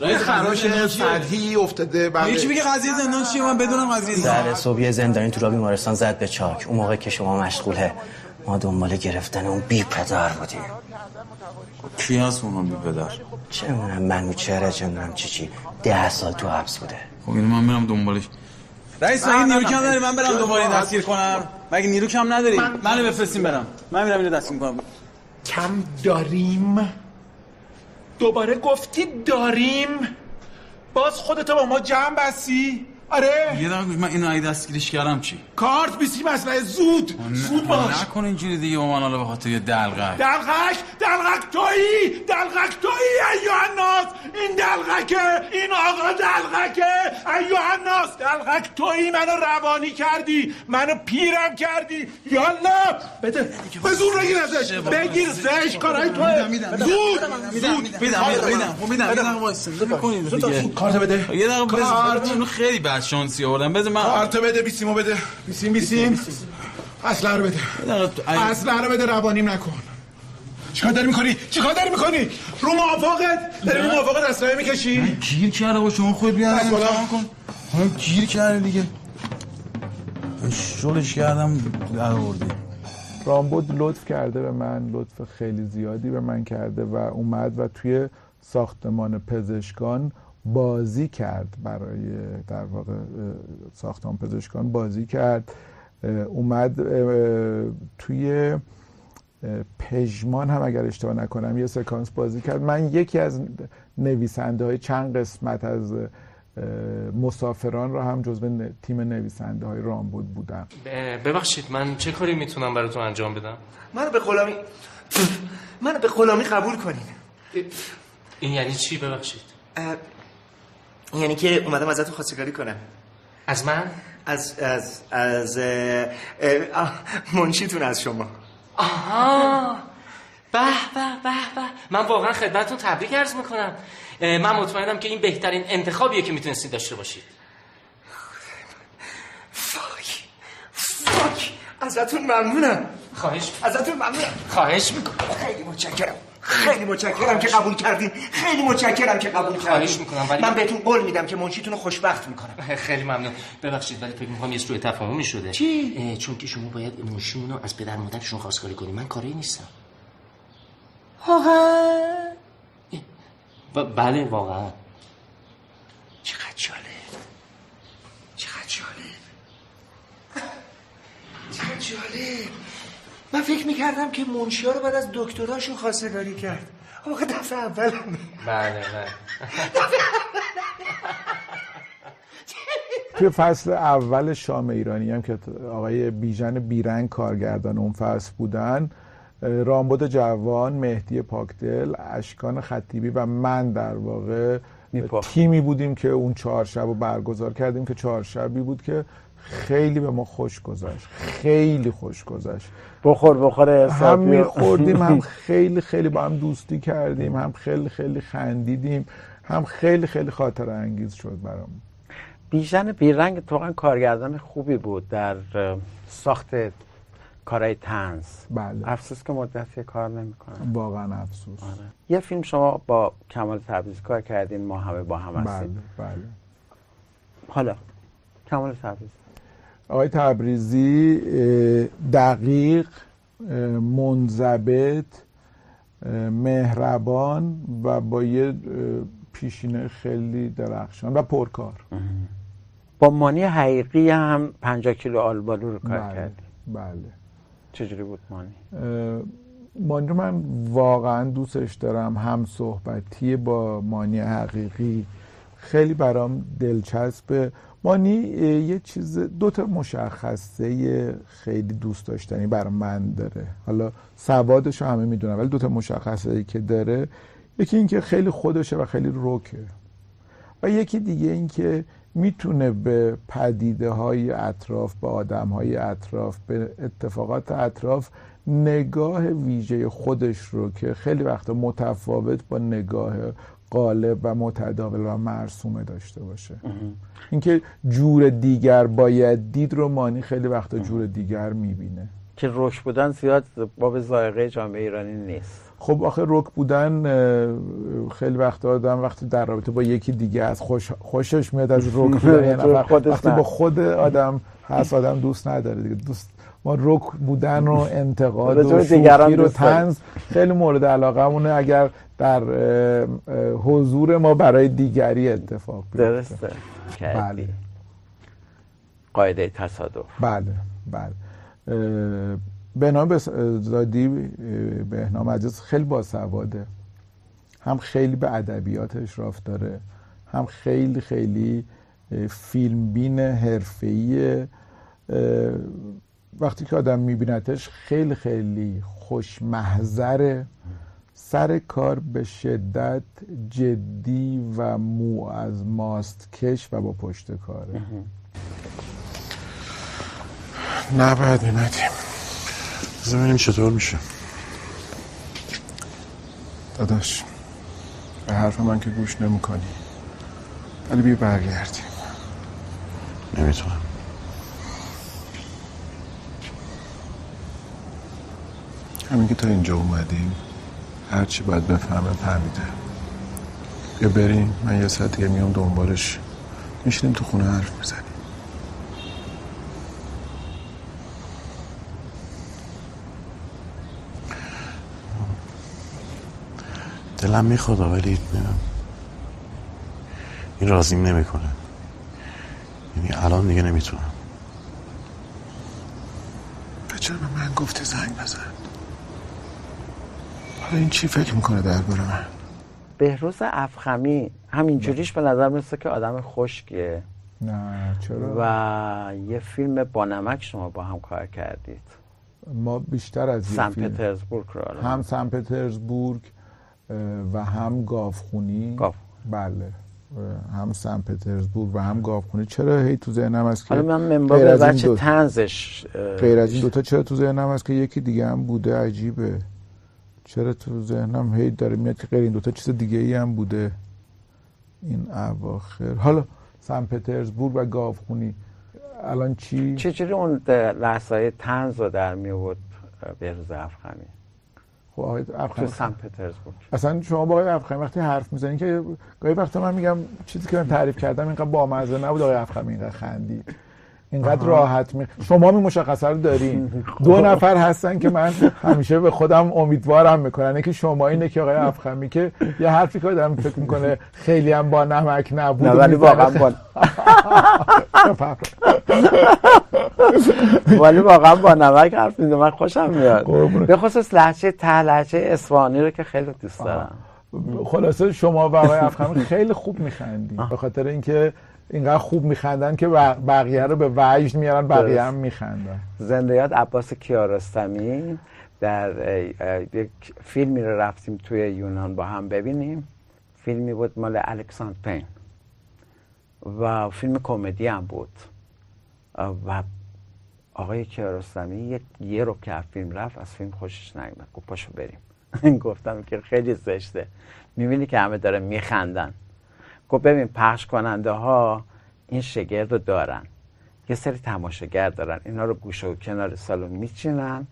Speaker 9: رئیس خراش فتحی افتاده بله
Speaker 7: یکی بگه قضیه زندان چیه؟ من بدونم قضیه زندان.
Speaker 12: در صبح یه زندانی تو را بیمارستان زد به چاک. اون موقع که شما مشغوله ما دنبال گرفتن اون بی پدر بودیم.
Speaker 7: کی هست اون بی پدر؟
Speaker 12: چه می‌دونم منو چهره چه می‌دونم چی چی؟ ده سال تو حبس بوده.
Speaker 7: خب اینو من میرم دنبالش. رئیس مگه نیرو کم نداری من برم دوباره این دستگیر کنم. مگه نیرو کم نداری منو بفرستین برم. من میرم اینو دستگیر کنم
Speaker 9: کم داریم. دوباره گفتی داریم. باز خودتو با ما جمع بستی آره.
Speaker 7: یه دقیقه من اینو اگه دستگیرش کردم چی؟
Speaker 9: کارت بیسی مسئله زود زود باش.
Speaker 7: نکن اینجوری دیگه با من حالا به خاطر یه دلغک.
Speaker 9: دلغک؟ دلغک تویی؟ دلغک تویی ایوه الناس این دلغکه این آقا دلغکه. ایوه الناس دلغک تویی منو روانی کردی منو پیرم کردی. یالا بده به زور بگیر ازش. بگیر زش کارای توه. زود زود.
Speaker 7: میدم میدم میدم. خب میدم دقیقه وایسا بکنید دیگه.
Speaker 9: کارت بده.
Speaker 7: یه دقیقه
Speaker 9: کارت.
Speaker 7: بذار اینو خیلی بد شانسی آوردم بذار من
Speaker 9: کارت بده بیسیمو بده بیسیم بیسیم اصلا رو بده اصلا رو بده روانیم نکن چیکار داری می‌کنی؟ چیکار داری می‌کنی؟ رو موافقت؟ داری رو موافقت اسلحه می‌کشی؟
Speaker 7: گیر کرده با شما خود بیارم
Speaker 9: دست بالا.
Speaker 7: من گیر کرده دیگه شلش کردم در آوردی
Speaker 2: رامبد لطف کرده به من لطف خیلی زیادی به من کرده و اومد و توی ساختمان پزشکان بازی کرد برای در واقع ساختمان پزشکان بازی کرد. اومد توی پژمان هم اگر اشتباه نکنم یه سکانس بازی کرد. من یکی از نویسنده های چند قسمت از مسافران را هم جزو تیم نویسنده های رامبود بودم.
Speaker 13: ببخشید من چه کاری می‌تونم براتون انجام بدم؟
Speaker 3: منو به غلامی منو به غلامی قبول کنین.
Speaker 13: این یعنی چی؟ ببخشید.
Speaker 3: یعنی که اومدم ازتون خواستگاری کنم.
Speaker 13: از من؟
Speaker 3: از از از منشیتون از شما.
Speaker 13: آها. به به به به. من واقعا خدمتتون تبریک عرض می‌کنم. من مطمئنم که این بهترین انتخابیه که می‌تونستید داشته باشید.
Speaker 3: فاک فاک. ازتون ممنونم.
Speaker 13: خواهش.
Speaker 3: ازتون ممنونم.
Speaker 13: خواهش می‌کنم.
Speaker 3: خیلی متشکرم. خیلی متشکرم که قبول کردین خیلی متشکرم که قبول کردین
Speaker 13: خواهش می‌کنم، ولی-
Speaker 3: من بهتون قول میدم که منشیتون رو خوشبخت می‌کنم.
Speaker 13: خیلی ممنون. ببخشید ولی فکر می‌کنم یه سوء تفاهمی شده.
Speaker 3: چی؟
Speaker 13: چون که شما باید منشیمون رو از پدر مادرشون خواستگاری کنی. من کاری نیستم. ب- بله واقعا.
Speaker 3: چقدر جالب. چقدر جالب. چقدر جالب. من فکر می‌کردم که منشیا رو بعد از دکتراشون خواستگاری کرد. آقا دفعه اول
Speaker 13: بله بله.
Speaker 2: توی فصل اول شام ایرانی هم که آقای بیژن بیرنگ کارگردان اون فصل بودن رامبد جوان مهدی پاکدل اشکان خطیبی و من در واقع تیمی بودیم که اون چهار شب رو برگزار کردیم که چهار شبی بود که خیلی به ما خوش گذشت. خیلی خوش گذشت.
Speaker 1: بخور بخور
Speaker 2: هم میخوردیم هم خیلی خیلی با هم دوستی کردیم هم خیلی خیلی خندیدیم هم خیلی خیلی خاطر انگیز شد برام.
Speaker 1: بیژن بیرنگ اتفاقا کارگردان خوبی بود در ساخت کارهای تنز
Speaker 2: بله.
Speaker 1: افسوس که مدتی کار نمی‌کنه.
Speaker 2: واقعا افسوس.
Speaker 1: یه فیلم شما با کمال تبریزی کار کردین ما همه با هم
Speaker 2: بله
Speaker 1: هستیم.
Speaker 2: بله
Speaker 1: حالا کمال تبریزی
Speaker 2: آقای تبریزی دقیق منضبط مهربان و با یه پیشینه خیلی درخشان و پرکار.
Speaker 1: با مانی حقیقی هم 50 کیلو آلبالو رو کار
Speaker 2: بله
Speaker 1: کردی.
Speaker 2: بله.
Speaker 1: چجوری بود مانی؟
Speaker 2: مانی رو من واقعا دوستش دارم هم صحبتی با مانی حقیقی. خیلی برام دلچسبه. مانی یه چیز دو تا مشخصه خیلی دوست داشتنی برای من داره. حالا سوادش همه می‌دونم ولی دو تا مشخصه که داره. یکی اینکه خیلی خودشه و خیلی روکه و یکی دیگه اینکه می‌تونه به پدیده های اطراف به آدم های اطراف به اتفاقات اطراف نگاه ویژه خودش رو که خیلی وقتا متفاوت با نگاه قالب و متداول و مرسومه داشته باشه. اینکه جور دیگر باید دید رو مانی خیلی وقتا جور دیگر می‌بینه.
Speaker 1: که رشد بودن زیاد باب زائقه جامعه ایرانی نیست.
Speaker 2: خب آخه رک بودن خیلی وقت آدم وقتی در رابطه با یکی دیگه از خوش خوشش میاد از رک بودن وقتی با خود آدم هست آدم دوست نداره دیگه. دوست ما رک بودن و انتقاد و شوخی رو تنز خیلی مورد علاقه اگر در حضور ما برای دیگری اتفاق بیفته.
Speaker 1: درسته. بله. قاعده تصادف.
Speaker 2: بله بله. بهنام زادی بهنام عزیز خیلی باسواده. هم خیلی به ادبیات اشراف داره هم خیلی خیلی فیلم بین حرفه‌ای وقتی که آدم میبینتش خیلی خیلی خوشمحضره سر کار به شدت جدی و مو از ماست کش و با پشت کاره.
Speaker 8: نه باید میمدیم ببینیم چطور میشه. داداش به حرف من که گوش نمی‌کنی. ولی بیا برگردیم. نمی‌تونم. همین که تا اینجا اومدیم هرچی باید بفهمه فهمیده. بیا بریم من یه ساعت دیگه میام دنبالش. میشینیم تو خونه حرف می‌زنیم. دلم می‌خواد ولی این رازیم نمی‌کنه. یعنی الان دیگه نمی‌تونم. به من گفته زنگ بزن. حالا این چی فکر می‌کنه درباره من؟
Speaker 1: بهروز افخمی. همینجوریش به نظر می‌رسه که آدم خشکیه.
Speaker 2: نه چرا؟
Speaker 1: و یه فیلم با نمک شما با هم کار کردید.
Speaker 2: ما بیشتر از
Speaker 1: سن پترزبورگ رو
Speaker 2: هم سن پترزبورگ و هم گافخونی
Speaker 1: گاف.
Speaker 2: بله. هم سن پترزبورگ و هم گافخونی چرا هی تو ذهنم است که
Speaker 1: حالا من منبع بچه دو... تنزش
Speaker 2: غیر از این دوتا چرا تو ذهنم است که یکی دیگه هم بوده؟ عجیبه. چرا تو ذهنم هی داره میاد که غیر این دوتا چیز دیگه ای هم بوده؟ این اواخر. حالا سن پترزبورگ و گاوخونی. الان چی؟
Speaker 1: چجوری اون لحظه تنز رو در می آورد بهروز افخمی؟
Speaker 2: خب آقای افخمی
Speaker 1: تو سن پترزبورگ.
Speaker 2: اصلا شما با آقای افخمی وقتی حرف می‌زنین که گاهی وقتا من میگم چیزی که من تعریف کردم اینقدر بامزه نبود آقای افخمی اینقدر خندید. اینقدر راحت می شما می مشخصه رو دارین. دو نفر هستن که من همیشه به خودم امیدوارم می‌کنن. که شما اینه که آقای افخمی که یه حرفی که آدم فکر می‌کنه خیلی هم با نمک نبود
Speaker 1: نه ولی واقعا با ولی واقعا با نمک حرف می‌زنه. من خوشم میاد. به خصوص لحچه ته لحچه اصفهانی رو که خیلی دوست دارم.
Speaker 2: خلاصه شما و آقای افخمی خیلی خوب میخندید به خاطر اینکه اینقدر خوب میخندن که بقیه رو به وجد میارن بقیه هم میخندن.
Speaker 1: زندیات عباس کیارستمی در یک فیلمی رو رفتیم توی یونان با هم ببینیم. فیلمی بود مال الکساندر پین. و فیلم کمدی هم بود. و آقای کیارستمی یه رو که فیلم رفت از فیلم خوشش نیومد. گفت پاشو بریم. گفتم که خیلی زشته. می‌بینی که همه داره میخندن. گفت ببین پخش کننده ها این شگرد رو دارن. یه سری تماشاگر دارن. اینا رو گوشه و کنار سالن میچینن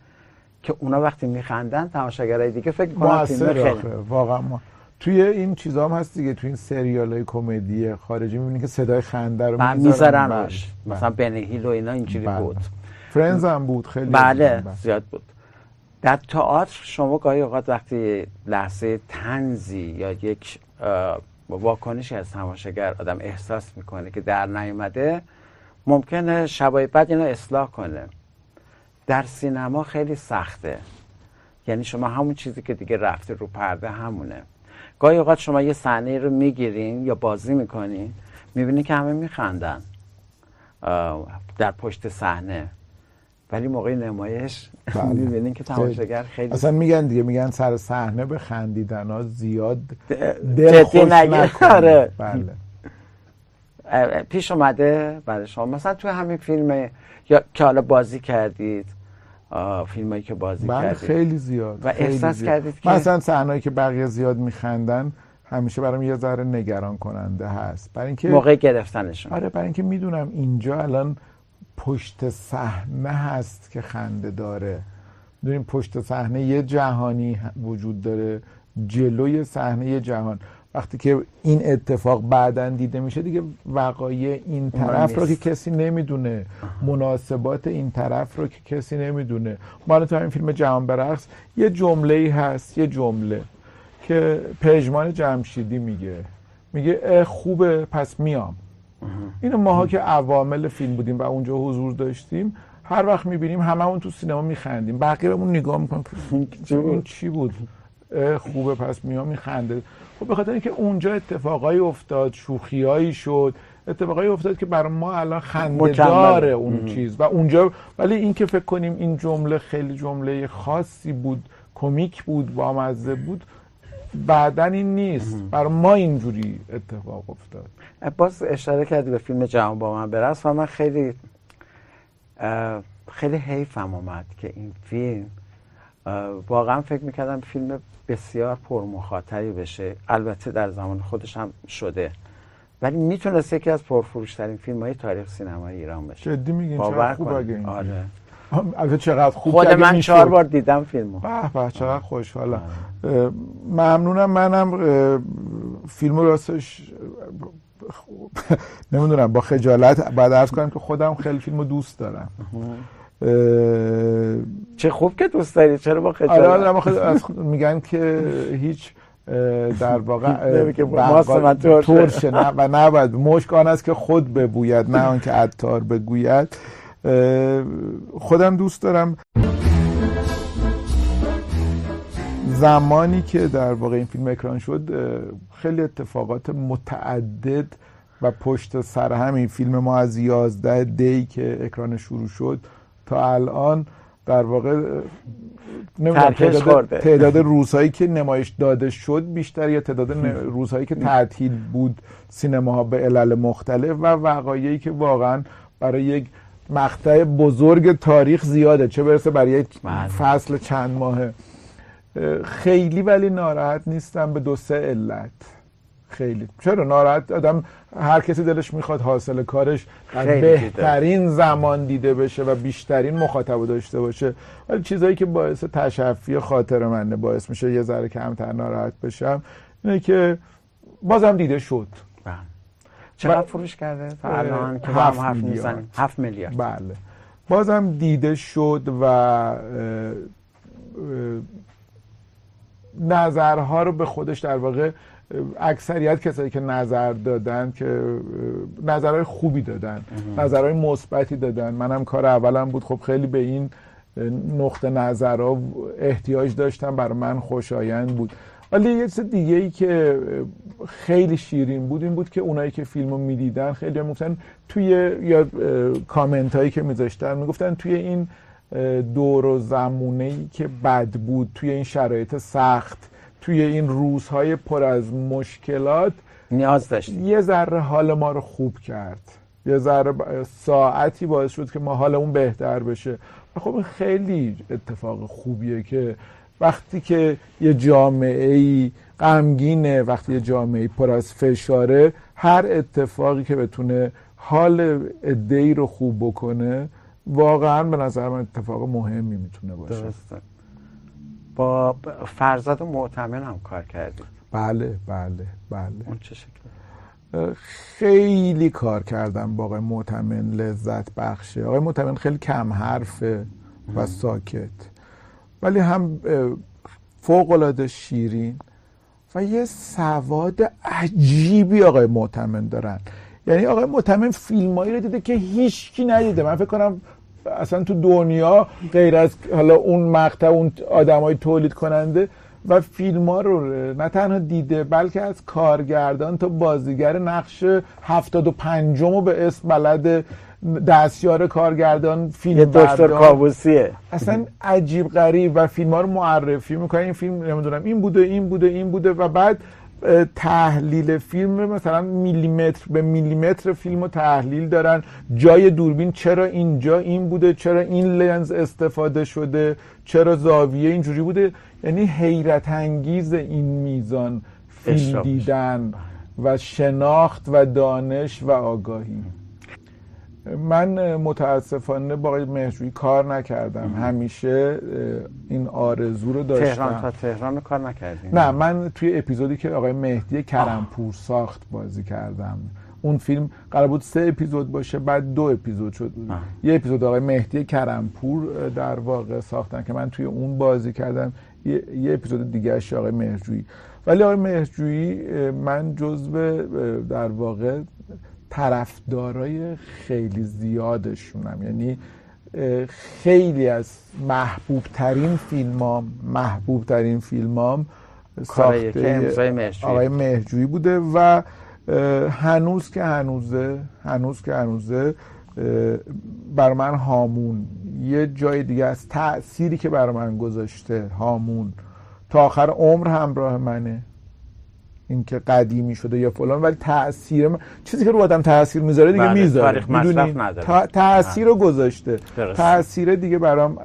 Speaker 1: که اونا وقتی میخندن تماشاگرای دیگه فکر می‌کنن
Speaker 2: خیلی واقعا ما توی این چیزا هم هست دیگه توی این سریال های کمدی خارجی می‌بینی که صدای خنده رو
Speaker 1: می‌ذارن. روش. مثلا بنهیل و اینا اینجوری بله. بود.
Speaker 2: فرنز هم بود خیلی
Speaker 1: بله زیاد بود. در تئاتر شما گاهی اوقات وقتی لحظه تنزی یا یک واکنشی از تماشاگر آدم احساس می‌کنه که در نیومده ممکنه شبای بعد اینو اصلاح کنه. در سینما خیلی سخته. یعنی شما همون چیزی که دیگه رفته رو پرده همونه. گاهی اوقات شما یه صحنه رو می‌گیرین یا بازی می‌کنین می‌بینی که همه میخندن در پشت صحنه. ولی موقع نمایش
Speaker 2: بله.
Speaker 1: می‌بینین که تماشاگر خیلی
Speaker 2: اصلا میگن دیگه میگن سر صحنه به خندیدن ها زیاد دل خوش. نکنید.
Speaker 1: آره.
Speaker 2: بله
Speaker 1: پیش اومده برای شما مثلا توی همین فیلم یا که حالا بازی کردید فیلم هایی که بازی
Speaker 2: بله
Speaker 1: کردید
Speaker 2: خیلی زیاد
Speaker 1: و
Speaker 2: خیلی
Speaker 1: احساس
Speaker 2: زیاد.
Speaker 1: کردید که
Speaker 2: مثلا صحنه‌ای که بقیه زیاد میخندن همیشه برام یه ذره نگران کننده هست برای اینکه
Speaker 1: موقع گرفتنشون
Speaker 2: آره برای اینکه می‌دونم اینجا الان پشت صحنه هست که خنده داره. می‌دونیم پشت صحنه یه جهانی وجود داره. جلوی صحنه یه جهان. وقتی که این اتفاق بعدا دیده میشه دیگه وقایع این طرف رو که. کسی نمی‌دونه. مناسبات این طرف رو که کسی نمی‌دونه. ما تو همین فیلم جهان برقص یه جمله ای هست یه جمله که پژمان جمشیدی میگه. میگه خوبه پس میام. اینو ماها که عوامل فیلم بودیم و اونجا حضور داشتیم هر وقت می‌بینیم هممون تو سینما میخندیم. بقیه بهمون نگاه می‌کنن. این چی بود؟ خوبه پس میام میخنده. خب به خاطر اینکه اونجا اتفاقایی افتاد شوخیایی شد. اتفاقایی افتاد که برای ما الان خنده. داره اون. چیز. و اونجا ولی این که فکر کنیم این جمله خیلی جمله خاصی بود کمیک بود بامزه بود بعدا این نیست. برای ما اینجوری اتفاق افتاد.
Speaker 1: باز اشاره کردی به فیلم جهان با من برس و من خیلی خیلی حیفم اومد که این فیلم واقعا فکر می‌کردم فیلم بسیار پرمخاطری بشه. البته در زمان خودش هم شده. ولی می‌تونست یکی از پرفروشترین فیلم های تاریخ سینمای ایران بشه.
Speaker 2: جدی میگین
Speaker 1: باور
Speaker 2: خوب.
Speaker 1: آره.
Speaker 2: البته چقدر خوب
Speaker 1: خود من. چهار بار دیدم فیلمو.
Speaker 2: به به چقدر خوشحالم ممنونم منم اه، فیلم رو راستش نمی‌دونم با خجالت بعد عرض کنم که خودم خیلی فیلم رو دوست دارم.
Speaker 1: چه خوب که دوست داری چرا با خجالت؟
Speaker 2: آره آره، میگن که هیچ در واقع
Speaker 1: ترشه.
Speaker 2: و نباید. مشک آن است که خود ببوید نه آنکه عطار بگوید. خودم دوست دارم زمانی که در واقع این فیلم اکران شد خیلی اتفاقات متعدد و پشت سر همین فیلم ما از 11 دی که اکران شروع شد تا الان در واقع تعداد. تعداد روزهایی که نمایش داده شد بیشتر یا تعداد روزهایی که تعطیل بود سینماها به علل مختلف و وقایعی که واقعا برای یک مقطع بزرگ تاریخ زیاده. چه برسه برای یک فصل چند ماهه. اه، خیلی ولی ناراحت نیستم به دو سه علت. خیلی. چرا ناراحت؟ آدم هر کسی دلش می‌خواد حاصل کارش در بهترین زمان دیده بشه و بیشترین مخاطب داشته باشه. ولی چیزایی که باعث تشفی خاطر منه باعث میشه یه ذره کمتر ناراحت بشم اینه که بازم دیده شد.
Speaker 1: چقدر فروش کرده؟ تا الان که با
Speaker 2: هفت
Speaker 1: هم حرف. می‌زنیم. هفت میلیارد.
Speaker 2: بله. بازم دیده شد و نظرها رو به خودش در واقع اکثریت کسایی که نظر دادن که نظرهای خوبی دادن نظرهای مثبتی دادن. منم کار اولم بود. خب خیلی به این نقطه نظرها احتیاج داشتم. برای من خوشایند بود. ولی یه چیز دیگه ای که خیلی شیرین بود این بود که اونایی که فیلم رو می‌دیدن خیلی هم می‌گفتن توی یا کامنت هایی که میذاشتن می‌گفتن توی این دور و زمونه ای که بد بود توی این شرایط سخت توی این روزهای پر از مشکلات
Speaker 1: نیاز داشت.
Speaker 2: یه ذره حال ما رو خوب کرد. یه ذره ساعتی باعث شد که ما حالمون بهتر بشه. خب خیلی اتفاق خوبیه که وقتی که یه جامعه ای غمگینه وقتی یه جامعه پر از فشاره هر اتفاقی که بتونه حال ای رو خوب بکنه واقعا به نظر من اتفاق مهمی می‌تونه باشه.
Speaker 1: درسته. با فرزاد معتمن هم کار کردید.
Speaker 2: بله بله بله.
Speaker 1: اون چه شکل
Speaker 2: خیلی کار کردم با آقای معتمن لذت بخشه آقای معتمن خیلی کم حرفه و ساکت. ولی هم فوق العاده شیرین و یه سواد عجیبی آقای معتمن دارن. یعنی آقای معتمن فیلمایی رو دیده که هیچکی ندیده. من فکر کنم اصلا تو دنیا غیر از حالا اون مقطع اون آدمای تولید کننده و فیلم ها رو نه تنها دیده بلکه از کارگردان تا بازیگر نقش هفتاد و پنجم رو به اسم بلد دستیار کارگردان فیلم
Speaker 1: یه دکتر. کابوسیه
Speaker 2: اصلا عجیب غریب و فیلم ها رو معرفی می‌کنه. این فیلم نمی‌دونم این بوده این بوده این بوده و بعد تحلیل فیلم مثلا میلیمتر به میلیمتر فیلم رو تحلیل دارن. جای دوربین چرا اینجا این بوده چرا این لنز استفاده شده چرا زاویه اینجوری بوده. یعنی حیرت انگیز این میزان فیلم. دیدن و شناخت و دانش و آگاهی. من متاسفانه با آقای مهرجویی کار نکردم. همیشه این آرزو رو داشتم.
Speaker 1: تهران تا تهران رو کار نکردیم
Speaker 2: نه من توی اپیزودی که آقای مهدی کرمپور ساخت بازی کردم. اون فیلم قرار بود سه اپیزود باشه بعد دو اپیزود شد. یه اپیزود آقای مهدی کرمپور در واقع ساختن که من توی اون بازی کردم. یه, یه اپیزود دیگه آقای مهرجویی. ولی آقای مهرجویی من جزو در واقع طرفدارای خیلی زیادشونم. یعنی خیلی از محبوب ترین فیلمام محبوب ترین فیلمام ساخته آقای مهرجویی بوده و هنوز که هنوزه هنوز که هنوزه بر من هامون. یه جای دیگه از تأثیری که بر من گذاشته هامون. تا آخر عمر همراه منه. اینکه قدیمی شده یا فلان ولی تاثیر من... چیزی که رو آدم تاثیر می‌ذاره دیگه
Speaker 1: بله،
Speaker 2: می‌ذاره
Speaker 1: نداره.
Speaker 2: تا... تاثیر رو گذاشته
Speaker 1: درسته.
Speaker 2: تاثیر دیگه برام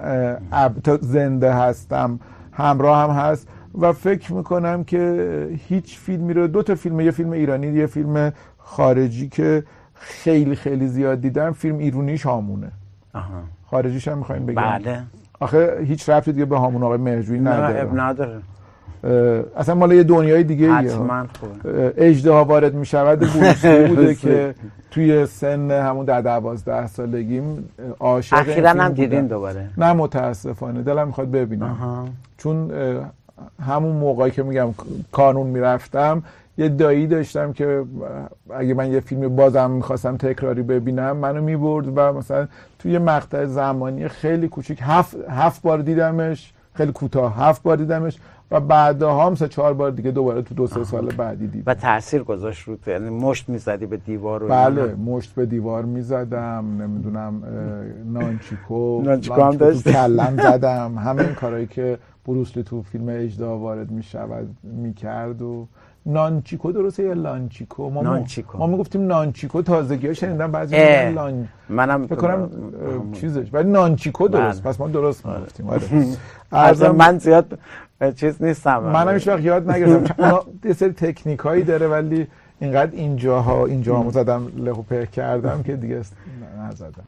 Speaker 2: اب... تا زنده هستم همراه هم هست و فکر می‌کنم که هیچ فیلمی رو دو تا فیلم یه فیلم ایرانی یه فیلم خارجی که خیلی خیلی زیاد دیدم فیلم ایرونیش هامونه
Speaker 1: آها.
Speaker 2: خارجیش هم می‌خوایم بگم
Speaker 1: بله.
Speaker 2: آخه هیچ ربطی دیگه به هامون آقای مهرجویی
Speaker 1: نه
Speaker 2: نداره
Speaker 1: اب نداره
Speaker 2: اصلا مال یه دنیای دیگه
Speaker 1: حتما خوبه.
Speaker 2: اجده وارد می شود بروسلی بوده. که توی سن همون در دوازده سالگیم عاشق
Speaker 1: اخیراً هم دیدین. دوباره؟
Speaker 2: نه متاسفانه دلم می‌خواد ببینم
Speaker 1: آها.
Speaker 2: چون همون موقعی که میگم کانون می‌رفتم یه دایی داشتم که اگه من یه فیلم بازم می‌خواستم تکراری ببینم منو می‌برد و مثلا توی یه مقطع زمانی خیلی کوچیک هفت, هفت بار دیدمش خیلی کوتاه هفت بار دیدمش و بعدها هم سه چهار بار دیگه دوباره تو دو سه سال بعدی دیدم.
Speaker 1: و تاثیر گذاشت رو یعنی مشت می‌زدی به دیوار اینا.
Speaker 2: بله مشت به دیوار می‌زدم نمی‌دونم نانچیکو
Speaker 1: نانچیکو هم داشت.
Speaker 2: کلم زدم. همه این کارهایی که بروسلی تو فیلم اجدا وارد می‌شود می‌کرد و نانچیکو درسته یا لانچیکو؟ ما
Speaker 1: نانچیکو.
Speaker 2: ما می‌گفتیم نانچیکو تازگی ها شنیدم بعضی لان
Speaker 1: منم
Speaker 2: فکر کنم چیزش. ولی نانچیکو درست
Speaker 1: بله.
Speaker 2: پس ما درست می‌گفتیم. آره. ارزم-
Speaker 1: من زیاد چیز نیستم.
Speaker 2: منم هیچ وقت یاد نگرفتم. یه سری تکنیک هایی داره ولی اینقدر اینجاها اینجاها زدم له و په کردم که دیگه نزدم.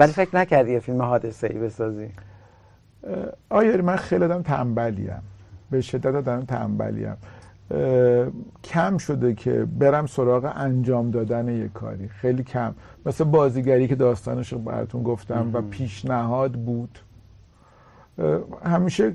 Speaker 1: ولی فکر نکردی یه فیلم حادثه ای بسازی
Speaker 2: آیا من خیلی آدم تنبلیم. به شدت آدم تنبلیم. کم شده که برم سراغ انجام دادن یک کاری. خیلی کم. مثل بازیگری که داستانش رو براتون گفتم و پیشنهاد بود. همیشه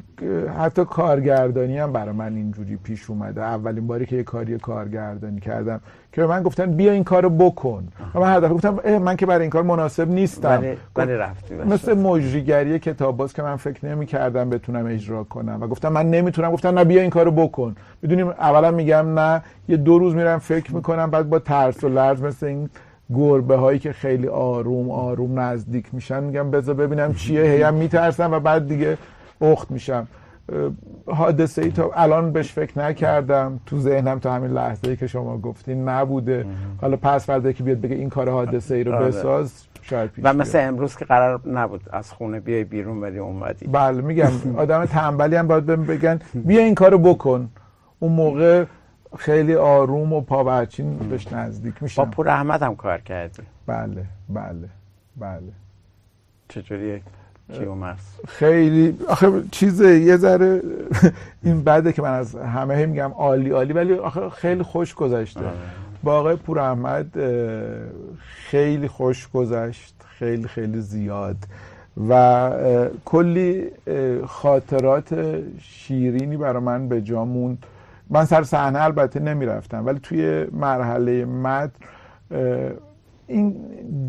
Speaker 2: حتی کارگردانی هم برای من اینجوری پیش اومده. اولین باری که یه کاری کارگردانی کردم که به من گفتن بیا این کارو بکن. و من هر دفعه گفتم من که برای این کار مناسب نیستم.
Speaker 1: ولی ولی رفتی بس.
Speaker 2: مثل مجریگری کتاب باز که من فکر نمی کردم بتونم اجرا کنم. و گفتم من نمی‌تونم. گفتم نه بیا این کارو بکن. می‌دونیم اولا میگم نه یه دو روز میرم فکر می‌کنم بعد با ترس و لرز مثل این گربه هایی که خیلی آروم آروم نزدیک میشن میگم بذار ببینم چیه. هیم میترسم و بعد دیگه اخت میشم. حادثه ای تا الان بهش فکر نکردم. تو ذهنم تا همین لحظه ای که شما گفتین نبوده. حالا پس فردا که بیاد بگه این کار حادثه ای رو
Speaker 1: آره.
Speaker 2: بساز شاید پیش
Speaker 1: و
Speaker 2: بیاد.
Speaker 1: مثل امروز که قرار نبود از خونه بیای بیرون ولی اومدی.
Speaker 2: بله میگم آدم تنبلی هم باید بگن بیا این کارو بکن. اون موقع خیلی آروم و پابرچین بهش نزدیک
Speaker 1: با
Speaker 2: میشم
Speaker 1: پور احمد هم کار کردی.
Speaker 2: بله بله بله.
Speaker 1: چجوری کیومرس
Speaker 2: خیلی آخه چیز یه ذره این بده که من از همه هی میگم عالی عالی ولی آخه خیلی خوش گذشته. با آقای پور احمد خیلی خوش گذشت خیلی خیلی زیاد. و کلی خاطرات شیرینی برای من به جا موند. من سر صحنه البته نمی‌رفتم ولی توی مرحله مد این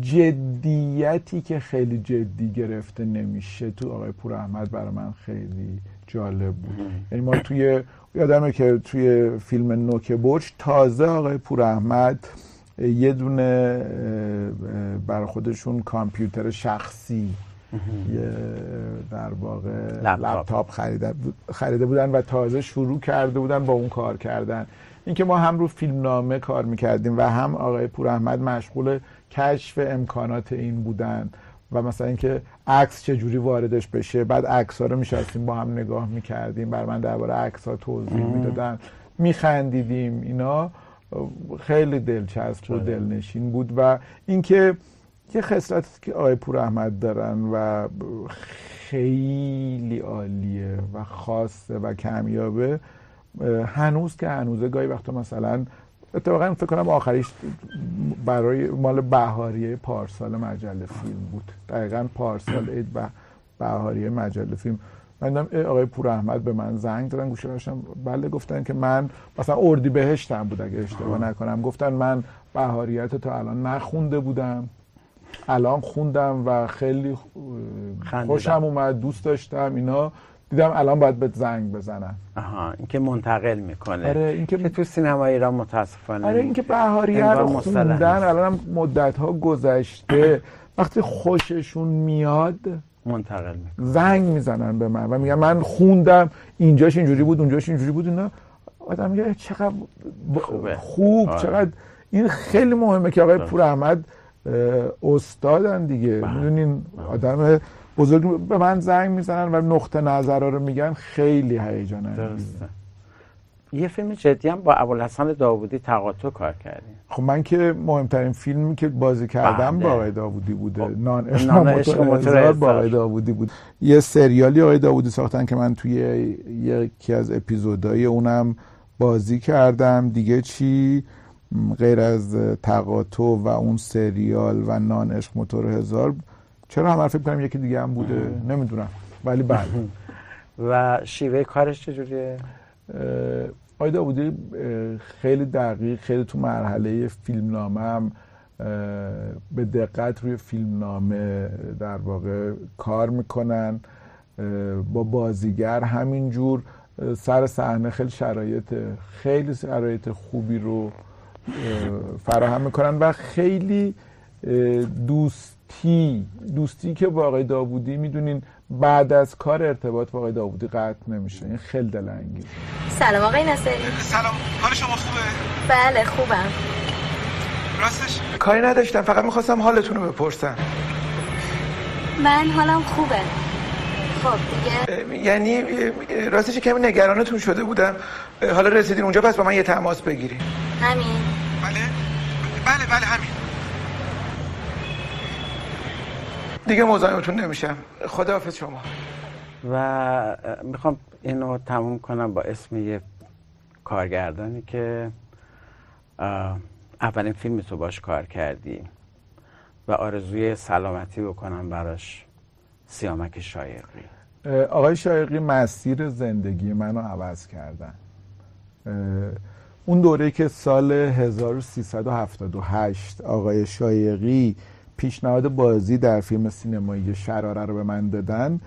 Speaker 2: جدیتی که خیلی جدی گرفته نمیشه تو آقای پور احمد برای من خیلی جالب بود. یعنی ما توی یادمه که توی فیلم نوک برج تازه آقای پور احمد یه دونه برای خودشون کامپیوتر شخصی یه در واقع
Speaker 1: لپتاپ.
Speaker 2: خریده, خریده بودن و تازه شروع کرده بودن با اون کار کردن. اینکه ما هم رو فیلمنامه کار می‌کردیم و هم آقای پور احمد مشغول کشف امکانات این بودن و مثلا اینکه عکس چجوری واردش بشه. بعد عکس ها رو میشستیم با هم نگاه می‌کردیم. بر من درباره عکس ها توضیح می‌دادن. میخندیدیم اینا. خیلی دلچسب و دلنشین بود و اینکه یه خصلتی که آقای پور احمد دارن و خیلی عالیه و خاصه و کمیابه. هنوز که هنوزه گاهی وقتا مثلا اتفاقا فکر کنم آخریش برای مال بهاریه پارسال مجله فیلم بود. دقیقا پارسال عید به بهاریه مجله فیلم. من دیدم آقای پور احمد به من زنگ دادن گوشه داشتم بله گفتن که من مثلا اردی بهشتم بود اگه اشتباه نکنم. گفتن من بهاریت تا الان نخونده بودم. الان خوندم و خیلی. خوشم اومد دوست داشتم اینا دیدم الان باید بهت زنگ بزنم
Speaker 1: آها اینکه منتقل می‌کنه
Speaker 2: آره، اینکه-
Speaker 1: که تو سینما ایران متاسفانه
Speaker 2: آره اینکه بهاریه
Speaker 1: انگار
Speaker 2: رو خوندن. الان هم مدت ها گذشته وقتی خوششون میاد
Speaker 1: منتقل می‌کنه
Speaker 2: زنگ می‌زنن به من و میگن من خوندم اینجاش اینجوری بود اونجاش اینجوری بود اینا آدم میگه چقدر ب-. خوب
Speaker 1: آره.
Speaker 2: چقدر این خیلی مهمه که آقای. پور احمد استادن دیگه.
Speaker 1: بله.
Speaker 2: می‌دونین آدم بزرگ به من زنگ می‌زنن و نقطه نظر رو میگن خیلی هیجان انگیزه.
Speaker 1: یه فیلم جدی هم با ابوالحسن داوودی تقاطع کار کردیم.
Speaker 2: خب من که مهمترین فیلمی که بازی کردم
Speaker 1: بله.
Speaker 2: با آقای داوودی بوده.
Speaker 1: خب،
Speaker 2: نان عشق موتور با. آقای داوودی بود. یه سریالی آقای داوودی ساختن که من توی یکی از اپیزودهای اونم بازی کردم. دیگه چی؟ غیر از تقاطع و اون سریال و نان عشق موتور هزار چرا هم فکر کنم یکی دیگه هم بوده؟ نمی‌دونم. ولی بله.
Speaker 1: و شیوه کارش چجوریه؟
Speaker 2: داوودی اه، خیلی دقیق خیلی تو مرحله فیلمنامه هم به دقت روی فیلمنامه در واقع کار می‌کنن با بازیگر همینجور سر صحنه خیلی شرایط خیلی شرایط خوبی رو فراهم می‌کنن و خیلی دوستی دوستی که با آقای داوودی می‌دونین بعد از کار ارتباط با آقای داوودی قطع نمیشه. این خیلی دلانگیز
Speaker 14: سلام آقای نصری.
Speaker 11: سلام. حال شما خوبه؟
Speaker 14: بله خوبم.
Speaker 11: راستش؟ کاری نداشتم فقط می‌خواستم حالتون رو بپرسم.
Speaker 14: من حالم خوبه. خب دیگه.
Speaker 11: یعنی راستش کمی نگرانتون شده بودم. حالا رسیدین اونجا پس با من یه تماس بگیرین
Speaker 14: همین.
Speaker 11: بله. بله بله همین. دیگه مزاحمتون نمیشم. خداحافظ شما.
Speaker 1: و می‌خوام اینو تموم کنم با اسم یه کارگردانی که اولین فیلم تو باش کار کردی و آرزوی سلامتی بکنم براش سیامک شایقی.
Speaker 2: آقای شایقی مسیر زندگی منو عوض کردن. اون دوره که سال 1378 آقای شایقی پیشنهاد بازی در فیلم سینمایی شراره رو به من دادن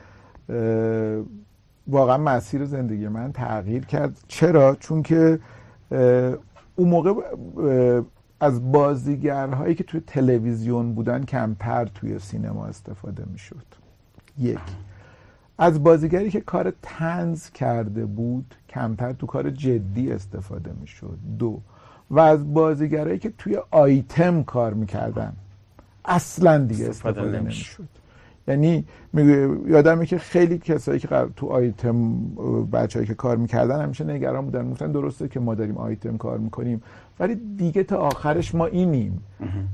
Speaker 2: واقعا مسیر زندگی من تغییر کرد. چرا؟ چون که اون موقع از بازیگرهایی که توی تلویزیون بودن کمتر توی سینما استفاده می‌شد. یک. از بازیگری که کار تنز کرده بود کمتر تو کار جدی استفاده می‌شد. دو و از بازیگرایی که توی آیتم کار می‌کردن اصلا دیگه استفاده نمی‌شد. یعنی یادمه که خیلی کسایی که تو آیتم بچه‌ای که کار می‌کردن همیشه نگران بودن. گفتن درسته که ما داریم آیتم کار می‌کنیم ولی دیگه تا آخرش ما اینیم.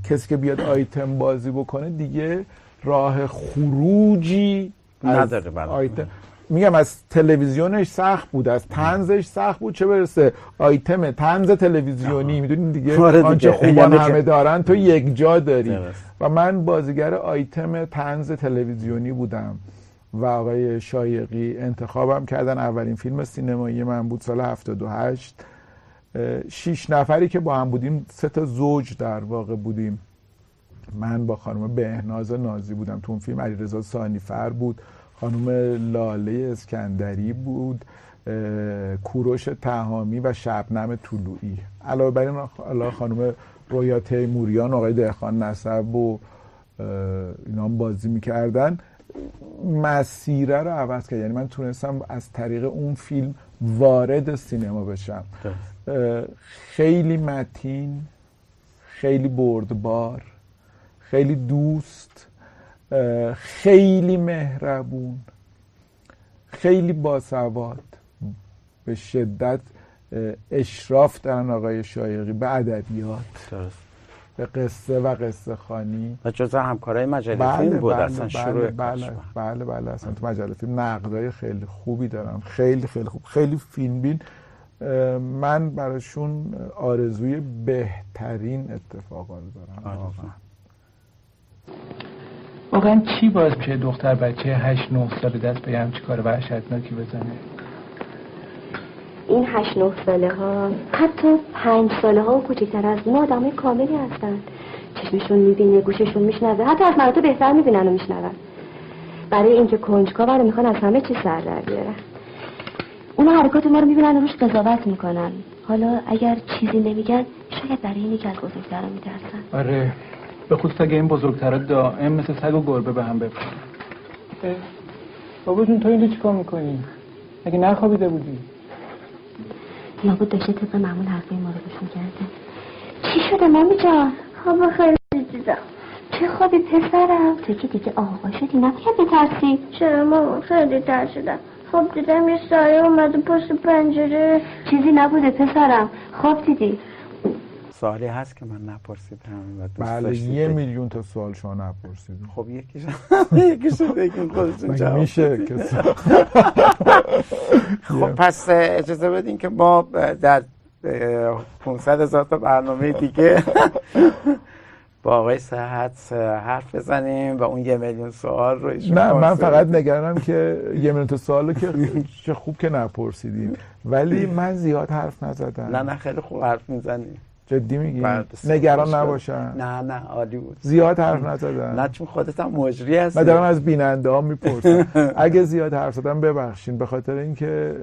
Speaker 2: کسی که بیاد آیتم بازی بکنه دیگه راه خروجی
Speaker 1: نداره برای
Speaker 2: آیتم میگم از تلویزیونش سخت بود از تنزش سخت بود چه برسه؟ آیتم تنز تلویزیونی می‌دونین دیگه؟
Speaker 1: آره دیگه.
Speaker 2: آنچه خوبان
Speaker 1: یعنی که-
Speaker 2: همه دارن تو یک جا داری.
Speaker 1: درست.
Speaker 2: و من بازیگر آیتم تنز تلویزیونی بودم و آقای شایقی انتخابم کردن. اولین فیلم سینمایی من بود سال 78 اه، شیش نفری که با هم بودیم سه تا زوج در واقع بودیم. من با خانم بهناز نازی بودم تو اون فیلم. علیرضا سانیفر بود. خانم لاله اسکندری بود. کوروش تهامی و شبنم طلوعی. علاوه بر این خانم رویا تیموریان آقای دهخان نسب و اینا هم بازی می‌کردن. مسیره رو عوض کرد. یعنی من تونستم از طریق اون فیلم وارد سینما بشم. خیلی متین خیلی بردبار. خیلی دوست خیلی مهربون خیلی باسواد. به شدت اشراف دارن آقای شایقی به ادبیات. به قصه و قصه خانی
Speaker 1: و جزء همکارای مجله فیلم بود اصلا شروع
Speaker 2: بله
Speaker 1: کارش.
Speaker 2: بله بله اصلا تو مجله فیلم نقدای خیلی خوبی دارم. خیلی خیلی خوب خیلی فیلم بین. من براشون آرزوی بهترین اتفاقا رو دارم. واقعا.
Speaker 15: واقعا چی باز میشه دختر بچه هشت نه ساله دست به همچی کار وحشتناکی بزنه؟
Speaker 14: این هشت نه ساله ها حتی پنج ساله ها و کوچکتر از ما آدم کاملی هستن چشمشون می‌بینه گوششون میشنوه حتی از تو بهتر می‌بینن و میشنون. برای اینکه کنجکاو رو می‌خوان از همه چی سر در بیارن. اون حرکات ما رو می‌بینن و روش قضاوت می‌کنن. حالا اگر چیزی نمیگن شاید برای اینی که از بزرگترا میترسن.
Speaker 15: آره. به خصوص اگه این بزرگترا دائم مثل سگ و گربه به هم بپرن بابا جون تو اینجا چیکار می‌کنی؟ اگه نخوابیده بودی؟
Speaker 14: لابد داشته طبق معمول حرفای ما رو گوش می‌کرده. چی شده مامی جان؟ خواب خیلی دیدم چه خوابی پسرم؟ تو که دیگه آقا شدی نباید بترسی چرا ماما؟ خیلی ترسیدم خواب دیدم یه سایه اومده پشت پنجره. چیزی نبوده پسرم. خواب دیدی؟
Speaker 1: سوالی هست که من نپرسیدم و
Speaker 2: بله یه. میلیون تا سوال شما نپرسیدین
Speaker 1: خب یکیش یکیش بگین خودتون جواب
Speaker 2: میشه. که
Speaker 1: خب پس اجازه بدین که ما در 500 هزار تا برنامه دیگه با آقای صحت حرف بزنیم و اون یه میلیون سوال رو ایشون
Speaker 2: نه من. فقط نگرانم که یه میلیون تا سوالو که چه خوب که نپرسیدین ولی من زیاد حرف نزدم
Speaker 1: نه نه خیلی خوب حرف می‌زنی
Speaker 2: جدی میگی؟ نگران. نباشم
Speaker 1: نه نه عالی بود.
Speaker 2: زیاد حرف نزدم
Speaker 1: نه چون خودت هم مجری هستی.
Speaker 2: من دارم از بیننده ها می‌پرسم. اگه زیاد حرف زدم ببخشین. به خاطر اینکه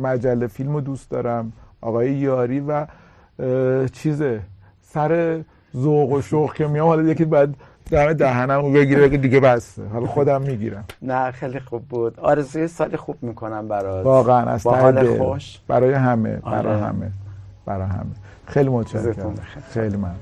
Speaker 2: مجله فیلم رو دوست دارم. آقای یاری و چیزه. سر ذوق و شوق که میام حالا یکی باید دم دهنم رو بگیره بگه دیگه بسته. حالا خودم می‌گیرم.
Speaker 1: نه خیلی خوب بود. آرزوی سال خوب می‌کنم برات
Speaker 2: واقعا از
Speaker 1: با حال. خوش.
Speaker 2: برای همه برای
Speaker 1: آره.
Speaker 2: همه برای همه. خیلی متشکرم. خیلی من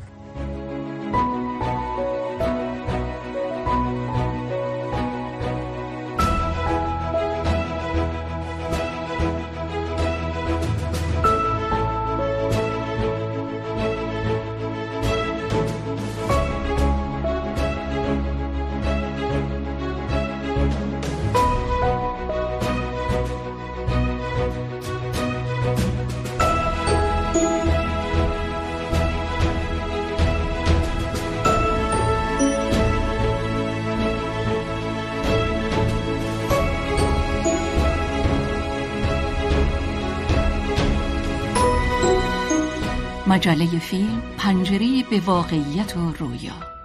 Speaker 16: مجله فیلم پنجره به واقعیت و رویا.